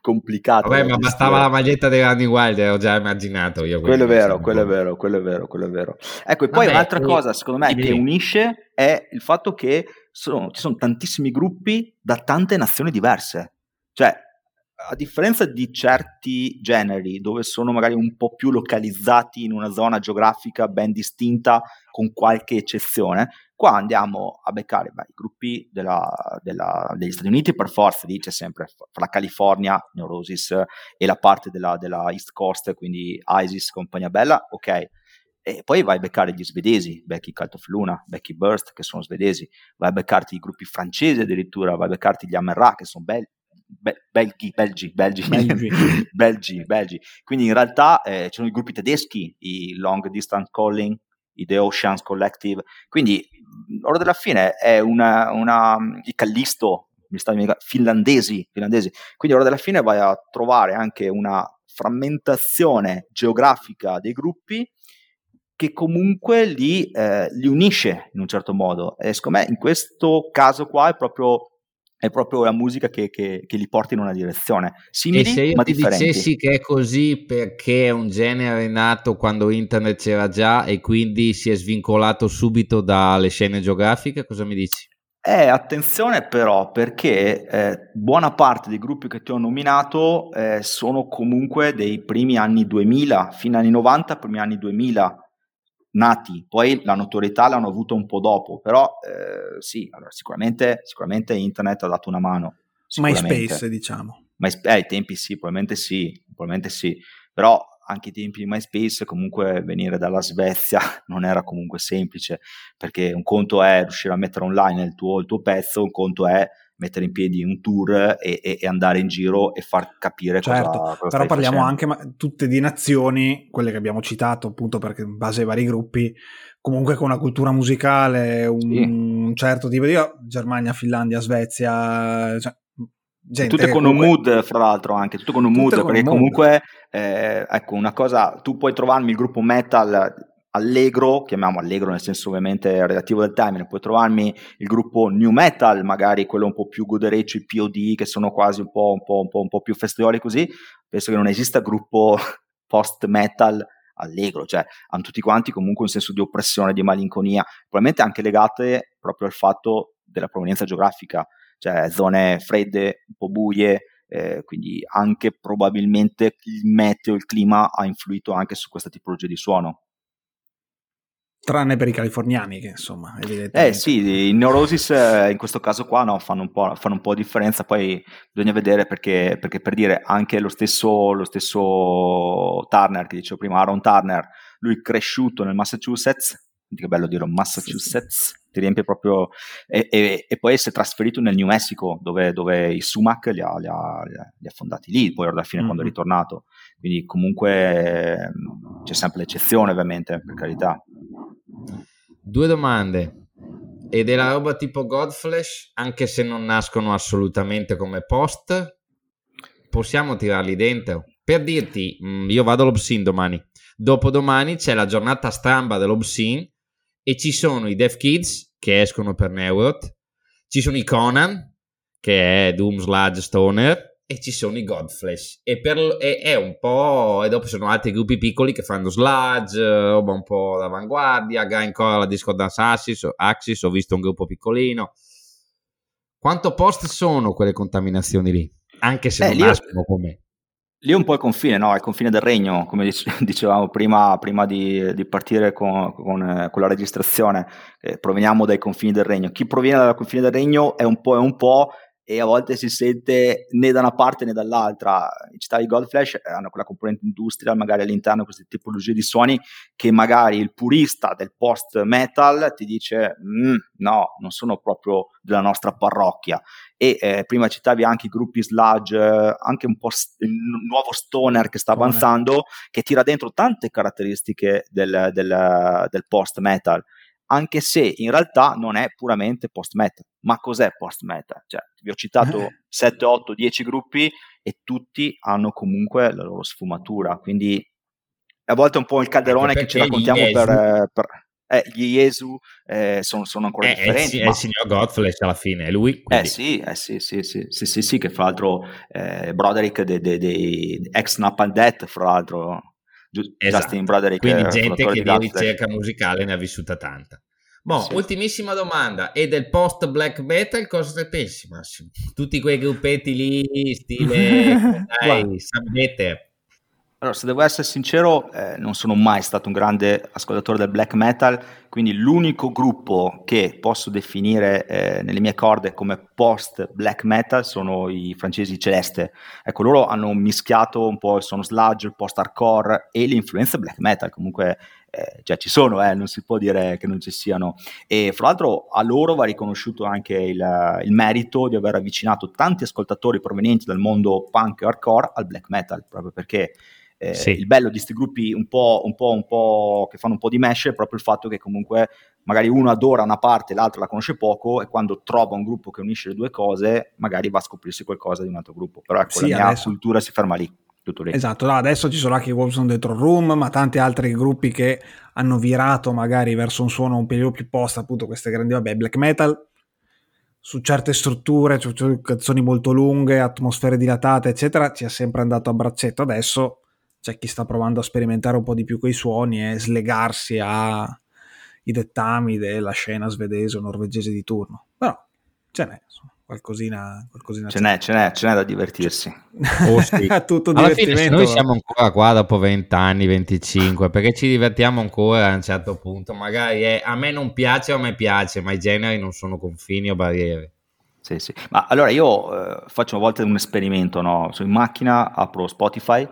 complicata. Vabbè, ma bastava la maglietta dei Running Wild, ho già immaginato io. Quello è vero, quello è vero, quello è vero, quello è vero. Ecco, e poi Vabbè, un'altra cosa, secondo me, che unisce è il fatto che sono, ci sono tantissimi gruppi da tante nazioni diverse. Cioè, a differenza di certi generi dove sono magari un po' più localizzati in una zona geografica ben distinta con qualche eccezione, qua andiamo a beccare beh, i gruppi della, della, degli Stati Uniti per forza, dice sempre fra la California, Neurosis e la parte della, della East Coast, quindi ISIS, compagnia bella, ok. E poi vai a beccare gli svedesi, becchi Cult of Luna, becchi Burst, che sono svedesi, vai a beccarti i gruppi francesi addirittura, vai a beccarti gli Amerra, che sono belli, Be- belgi, belgi, belgi, belgi. [LAUGHS] belgi, belgi. Quindi in realtà eh, ci sono i gruppi tedeschi, i Long Distance Calling, The Oceans Collective. Quindi, ora della fine, è una, una i Callisto, mi sta finlandesi, finlandesi. Quindi, ora della fine vai a trovare anche una frammentazione geografica dei gruppi che comunque li, eh, li unisce in un certo modo. E secondo me in questo caso qua è proprio è proprio la musica che, che, che, li porta in una direzione simili e se io ma ti differenti. dicessi che è così perché è un genere nato quando internet c'era già e quindi si è svincolato subito dalle scene geografiche, cosa mi dici? Eh, attenzione però perché eh, buona parte dei gruppi che ti ho nominato eh, sono comunque dei primi anni 2000, fino agli anni 90, primi anni 2000, nati, poi la notorietà l'hanno avuto un po' dopo, però eh, sì, allora, sicuramente, sicuramente internet ha dato una mano. MySpace, diciamo. MySpace, eh, ai tempi sì, probabilmente sì, probabilmente sì, però anche ai tempi di MySpace comunque venire dalla Svezia [LAUGHS] non era comunque semplice, perché un conto è riuscire a mettere online il tuo, il tuo pezzo, un conto è mettere in piedi un tour e, e, e andare in giro e far capire certo, cosa, cosa però parliamo facendo. anche ma, tutte di nazioni, quelle che abbiamo citato appunto perché in base ai vari gruppi, comunque con una cultura musicale, un, sì. un certo tipo di Germania, Finlandia, Svezia, cioè, Gente tutte con comunque... un mood, fra l'altro, anche tutto con un mood, perché un comunque, eh, ecco, una cosa, tu puoi trovarmi il gruppo metal allegro, chiamiamo allegro nel senso ovviamente relativo del termine, puoi trovarmi il gruppo new metal, magari quello un po' più godereccio, i POD, che sono quasi un po', un po', un po', un po più festioli così, penso che non esista gruppo [LAUGHS] post metal allegro, cioè hanno tutti quanti comunque un senso di oppressione, di malinconia, probabilmente anche legate proprio al fatto della provenienza geografica, cioè zone fredde, un po' buie, eh, quindi anche probabilmente il meteo, il clima ha influito anche su questa tipologia di suono tranne per i californiani che insomma evidentemente eh sì i Neurosis eh, in questo caso qua no, fanno, un po', fanno un po' di differenza poi bisogna vedere perché, perché per dire anche lo stesso, lo stesso Turner che dicevo prima Aaron Turner lui cresciuto nel Massachusetts che bello dire Massachusetts sì, sì. ti riempie proprio e, e, e, poi si è trasferito nel New Mexico dove, dove i Sumac li ha, li, ha, li ha, fondati lì poi alla fine mm-hmm. quando è ritornato quindi comunque c'è sempre l'eccezione ovviamente per carità Due domande. E della roba tipo Godflesh, anche se non nascono assolutamente come post, possiamo tirarli dentro. Per dirti, mm, io vado all'Obscene domani. Dopodomani c'è la giornata stramba dell'Obscene e ci sono i Dev Kids che escono per Neurot, ci sono i Conan, che è Doom Sludge Stoner, e ci sono i Godflesh e, per, e, è un po' e dopo ci sono altri gruppi piccoli che fanno sludge roba un po' d'avanguardia ancora la Discordance Axis, Axis ho visto un gruppo piccolino quanto post sono quelle contaminazioni lì anche se eh, non nascono come Lì è un po' il confine, no? Il confine del regno, come [LAUGHS] dicevamo prima, prima di, di, partire con, con, eh, con la registrazione. Eh, proveniamo dai confini del regno. Chi proviene dal confine del regno è un po', è un po' e a volte si sente né da una parte né dall'altra. Citavi Godflash, eh, hanno quella componente industrial magari all'interno, queste tipologie di suoni che magari il purista del post metal ti dice mm, no, non sono proprio della nostra parrocchia. E eh, prima citavi anche i gruppi sludge, anche un po' st- il nuovo stoner che sta avanzando, che tira dentro tante caratteristiche del, del, del post metal anche se in realtà non è puramente post meta. Ma cos'è post meta? Cioè, vi ho citato 7, 8, 10 gruppi e tutti hanno comunque la loro sfumatura, quindi a volte è un po' il calderone che ci raccontiamo per, per eh, gli Jesu eh, sono, sono, ancora eh, differenti. È, ma... il signor Godflesh alla fine, è lui. Quindi... Eh sì, eh sì, sì, sì, sì, sì, sì, che fra l'altro eh, Broderick dei de, de, ex Napalm Death, fra l'altro esatto. Justin Broderick. Quindi gente che di ricerca musicale ne ha vissuta tanta. Boh, sì. ultimissima domanda. E del post black metal cosa ne pensi, Massimo? Tutti quei gruppetti lì, stile [LAUGHS] dai, sapete. Allora, se devo essere sincero, eh, non sono mai stato un grande ascoltatore del black metal, quindi l'unico gruppo che posso definire eh, nelle mie corde come post black metal sono i francesi Celeste. Ecco, loro hanno mischiato un po' il suono sludge, il post hardcore e l'influenza black metal, comunque eh, cioè ci sono, eh, non si può dire che non ci siano. E fra l'altro a loro va riconosciuto anche il, il merito di aver avvicinato tanti ascoltatori provenienti dal mondo punk e hardcore al black metal, proprio perché eh, sì. Il bello di questi gruppi un po', un, po', un po' che fanno un po' di mesh è proprio il fatto che comunque magari uno adora una parte e l'altro la conosce poco e quando trova un gruppo che unisce le due cose magari va a scoprirsi qualcosa di un altro gruppo. Però ecco, sì, la mia adesso... cultura si ferma lì. Esatto, no, adesso ci sono anche i Wolves Throne Room, ma tanti altri gruppi che hanno virato magari verso un suono un periodo più post, appunto queste grandi, vabbè, black metal, su certe strutture, cioè, canzoni molto lunghe, atmosfere dilatate, eccetera, ci è sempre andato a braccetto. Adesso c'è chi sta provando a sperimentare un po' di più quei suoni e slegarsi ai dettami della scena svedese o norvegese di turno. Però ce n'è, insomma, qualcosina, qualcosina ce, n'è, ce n'è, ce n'è da divertirsi. Oh, [LAUGHS] sì. Tutto Alla fine noi siamo ancora qua dopo 20 anni, 25, perché ci divertiamo ancora a un certo punto. Magari è, a me non piace o a me piace, ma i generi non sono confini o barriere. Sì, sì. Ma allora io eh, faccio a volte un esperimento, no? Sono in macchina, apro Spotify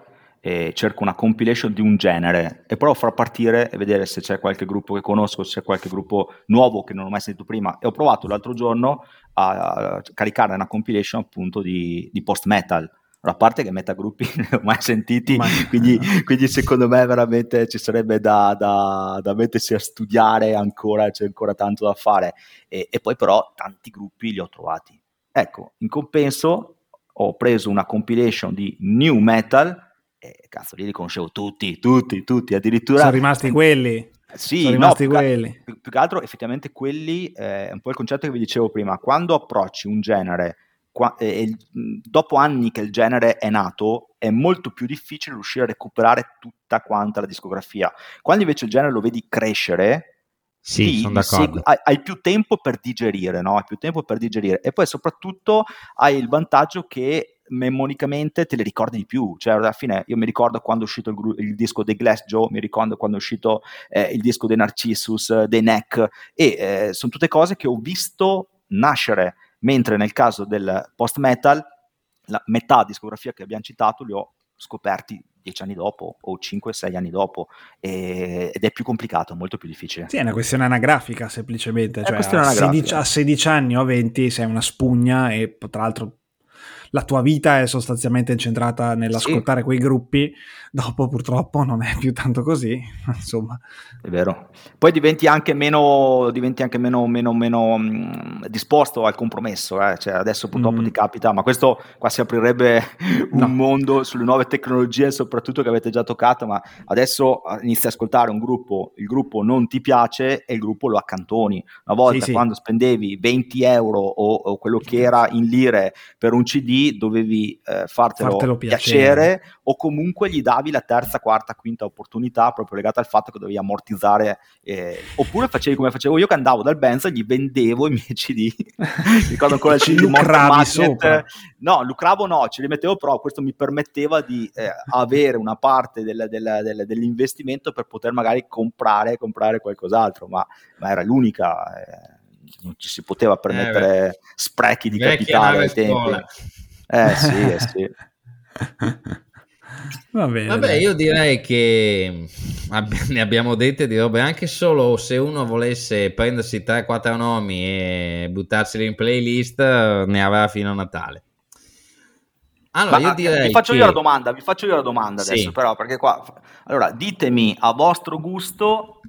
e cerco una compilation di un genere e provo a far partire e vedere se c'è qualche gruppo che conosco, se c'è qualche gruppo nuovo che non ho mai sentito prima. E ho provato l'altro giorno a caricare una compilation appunto di, di post metal. A parte che metagruppi [LAUGHS] non ho mai sentiti, Ma... quindi, quindi, secondo me veramente ci sarebbe da, da, da, mettersi a studiare ancora, c'è ancora tanto da fare. E, e poi però tanti gruppi li ho trovati. Ecco, in compenso ho preso una compilation di new metal e cazzo, lì li conoscevo tutti, tutti, tutti, addirittura... Sono rimasti quelli. Sì, sono rimasti no, quelli. Più, più, che altro effettivamente quelli, eh, è un po' il concetto che vi dicevo prima, quando approcci un genere, qua, eh, dopo anni che il genere è nato, è molto più difficile riuscire a recuperare tutta quanta la discografia. Quando invece il genere lo vedi crescere, sì, sono d'accordo. hai, hai, più tempo per digerire, no? Hai più tempo per digerire. E poi soprattutto hai il vantaggio che memoricamente te le ricordi di più. Cioè, alla fine io mi ricordo quando è uscito il, il disco dei Glass Joe, mi ricordo quando è uscito eh, il disco dei Narcissus, dei Neck, e eh, sono tutte cose che ho visto nascere, mentre nel caso del post metal, la metà discografia che abbiamo citato li ho scoperti dieci anni dopo o 5-6 anni dopo e, ed è più complicato, molto più difficile. Sì, è una questione anagrafica semplicemente, cioè, a, 16, a 16 anni o 20 sei una spugna e tra l'altro la tua vita è sostanzialmente incentrata nell'ascoltare sì. quei gruppi, dopo purtroppo non è più tanto così, [LAUGHS] insomma. È vero. Poi diventi anche meno, diventi anche meno, meno, meno mh, disposto al compromesso, eh? cioè, adesso purtroppo mm. ti capita, ma questo qua si aprirebbe un no. mondo sulle nuove tecnologie soprattutto che avete già toccato, ma adesso ah, inizi a ascoltare un gruppo, il gruppo non ti piace e il gruppo lo accantoni. Una volta sì, quando sì. spendevi 20 euro o, o quello che era in lire per un CD, dovevi eh, fartelo, fartelo piacere. piacere. o comunque gli davi la terza, quarta, quinta opportunità proprio legata al fatto che dovevi ammortizzare eh, oppure facevi come facevo io che andavo dal Benz e gli vendevo i miei CD [LAUGHS] ricordo ancora il CD lucravi sopra no, lucravo no, ce li mettevo però questo mi permetteva di eh, [LAUGHS] avere una parte del, del, del, dell'investimento per poter magari comprare, comprare qualcos'altro ma, ma era l'unica eh, non ci si poteva permettere eh, sprechi di capitale ai tempi. Eh sì, eh sì. [LAUGHS] Va bene, Vabbè, io direi che [LAUGHS] ne abbiamo dette di robe, anche solo se uno volesse prendersi 3-4 nomi e buttarseli in playlist, ne avrà fino a Natale. Allora, Ma, io direi vi faccio che... io la domanda, vi faccio io la domanda sì. adesso, però, perché qua... Allora, ditemi a vostro gusto,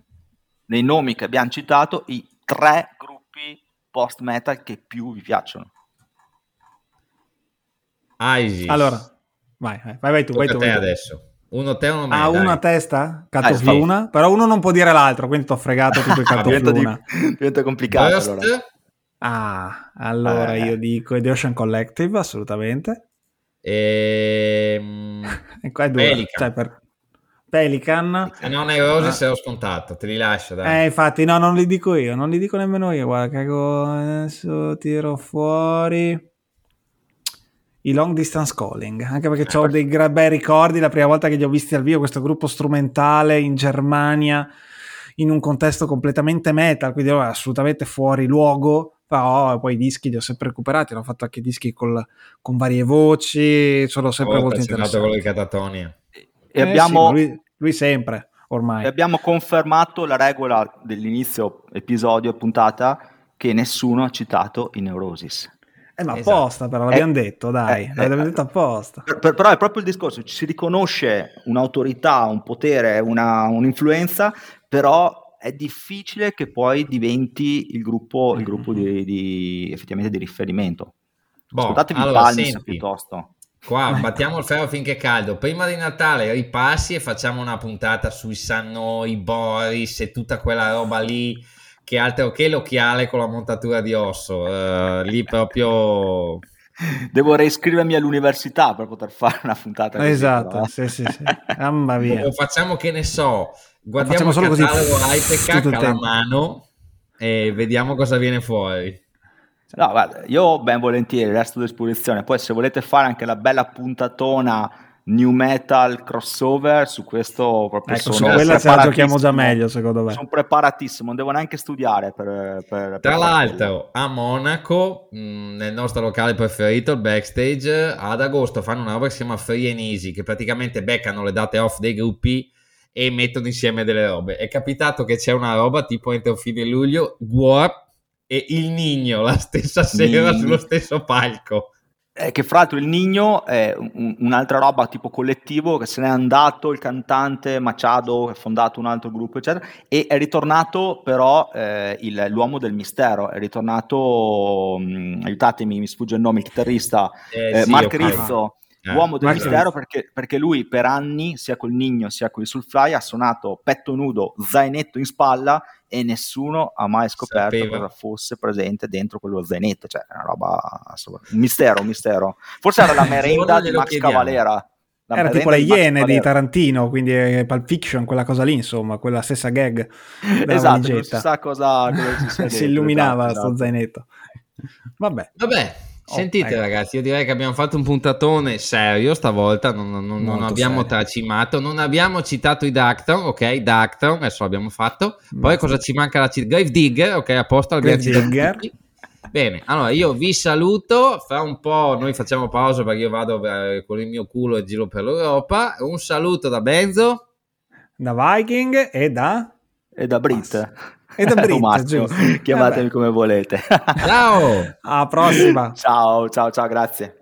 nei nomi che abbiamo citato, i tre gruppi post-metal che più vi piacciono. ISIS. Allora, vai, vai, vai, tu, vai tu. Vai tu. adesso. Uno te uno me, Ah, uno a testa? Ah, una? Però uno non può dire l'altro, quindi ti ho fregato tutto il [LAUGHS] catto diventa, di, diventa complicato Burst. allora. Ah, allora eh. io dico The Ocean Collective, assolutamente. Ehm... [LAUGHS] e qua è dura. Pelican. Cioè, per... Pelican. Se non è Rose, ah. sei scontato, te li lascio. Dai. Eh, infatti, no, non li dico io, non li dico nemmeno io. Guarda, che adesso tiro fuori i long distance calling, anche perché ho dei gra- bei ricordi la prima volta che li ho visti al vivo, questo gruppo strumentale in Germania, in un contesto completamente metal, quindi oh, assolutamente fuori luogo, però poi i dischi li ho sempre recuperati, ho fatto anche dischi col, con varie voci, sono sempre oh, molto interessanti. quello di Catatonia. E eh, abbiamo... Sì, lui, lui sempre, ormai. E abbiamo confermato la regola dell'inizio episodio, puntata, che nessuno ha citato i Neurosis. Eh, ma esatto. apposta, però l'abbiamo eh, detto, dai, eh, l'abbiamo eh, detto apposta. Per, per, però è proprio il discorso, ci si riconosce un'autorità, un potere, una, un'influenza, però è difficile che poi diventi il gruppo, il gruppo di, di, effettivamente di riferimento. Boh, Ascoltatevi allora, Palmis senti, piuttosto. Qua battiamo il ferro finché è caldo. Prima di Natale ripassi e facciamo una puntata sui Sannoi, Boris e tutta quella roba lì che altro che l'occhiale con la montatura di osso. Uh, lì proprio... Devo reiscrivermi all'università per poter fare una puntata così. Esatto, però. sì, sì, sì. Mamma mia. O facciamo che ne so, guardiamo solo il catalogo Hypecac alla mano e vediamo cosa viene fuori. No, guarda, io ben volentieri resto a disposizione. Poi se volete fare anche la bella puntatona new metal crossover su questo proprio ecco, sono su quella se la giochiamo già meglio secondo me. Sono preparatissimo non devo neanche studiare per, per, tra l'altro a Monaco mh, nel nostro locale preferito il backstage ad agosto fanno una roba che si chiama Free and Easy che praticamente beccano le date off dei gruppi e mettono insieme delle robe. È capitato che c'è una roba tipo entro fine luglio War e il Nigno la stessa sera Nigno. sullo stesso palco eh, che fra l'altro il Nigno è un, un'altra roba tipo collettivo che se n'è andato il cantante Machado, ha fondato un altro gruppo eccetera e è ritornato però eh, il, l'uomo del mistero è ritornato mh, mm, aiutatemi mi sfugge il nome il chitarrista eh, sì, Mark. Rizzo eh. Uomo del mistero perché, perché, lui per anni, sia col Nigno sia con il Soulfly, ha suonato petto nudo, zainetto in spalla e nessuno ha mai scoperto Sapeva. cosa fosse presente dentro quello zainetto. Cioè, è una roba un mistero, un mistero. Forse era la [LAUGHS] merenda di Max chiediamo. Cavalera. La era tipo le Iene di, Tarantino, quindi Pulp Fiction, quella cosa lì, insomma, quella stessa gag. [LAUGHS] Esatto, non si sa cosa, cosa [LAUGHS] si illuminava esatto, esatto. zainetto. Vabbè. Vabbè, Sentite ecco. ragazzi, io direi che abbiamo fatto un puntatone serio stavolta, non, non, non abbiamo serio. tracimato, non abbiamo citato i Dactron, ok, Dactron, adesso l'abbiamo fatto, poi sì. cosa ci manca la citazione? Grave Digger, ok, a posto, l'abbiamo [LAUGHS] citato Bene, allora io vi saluto, fra un po' noi facciamo pausa perché io vado eh, con il mio culo e giro per l'Europa, un saluto da Benzo, da Viking e da... E da Brit. E da [LAUGHS] Brit, giusto. Chiamatemi come volete. Ciao! Alla prossima. Ciao, ciao, ciao, grazie.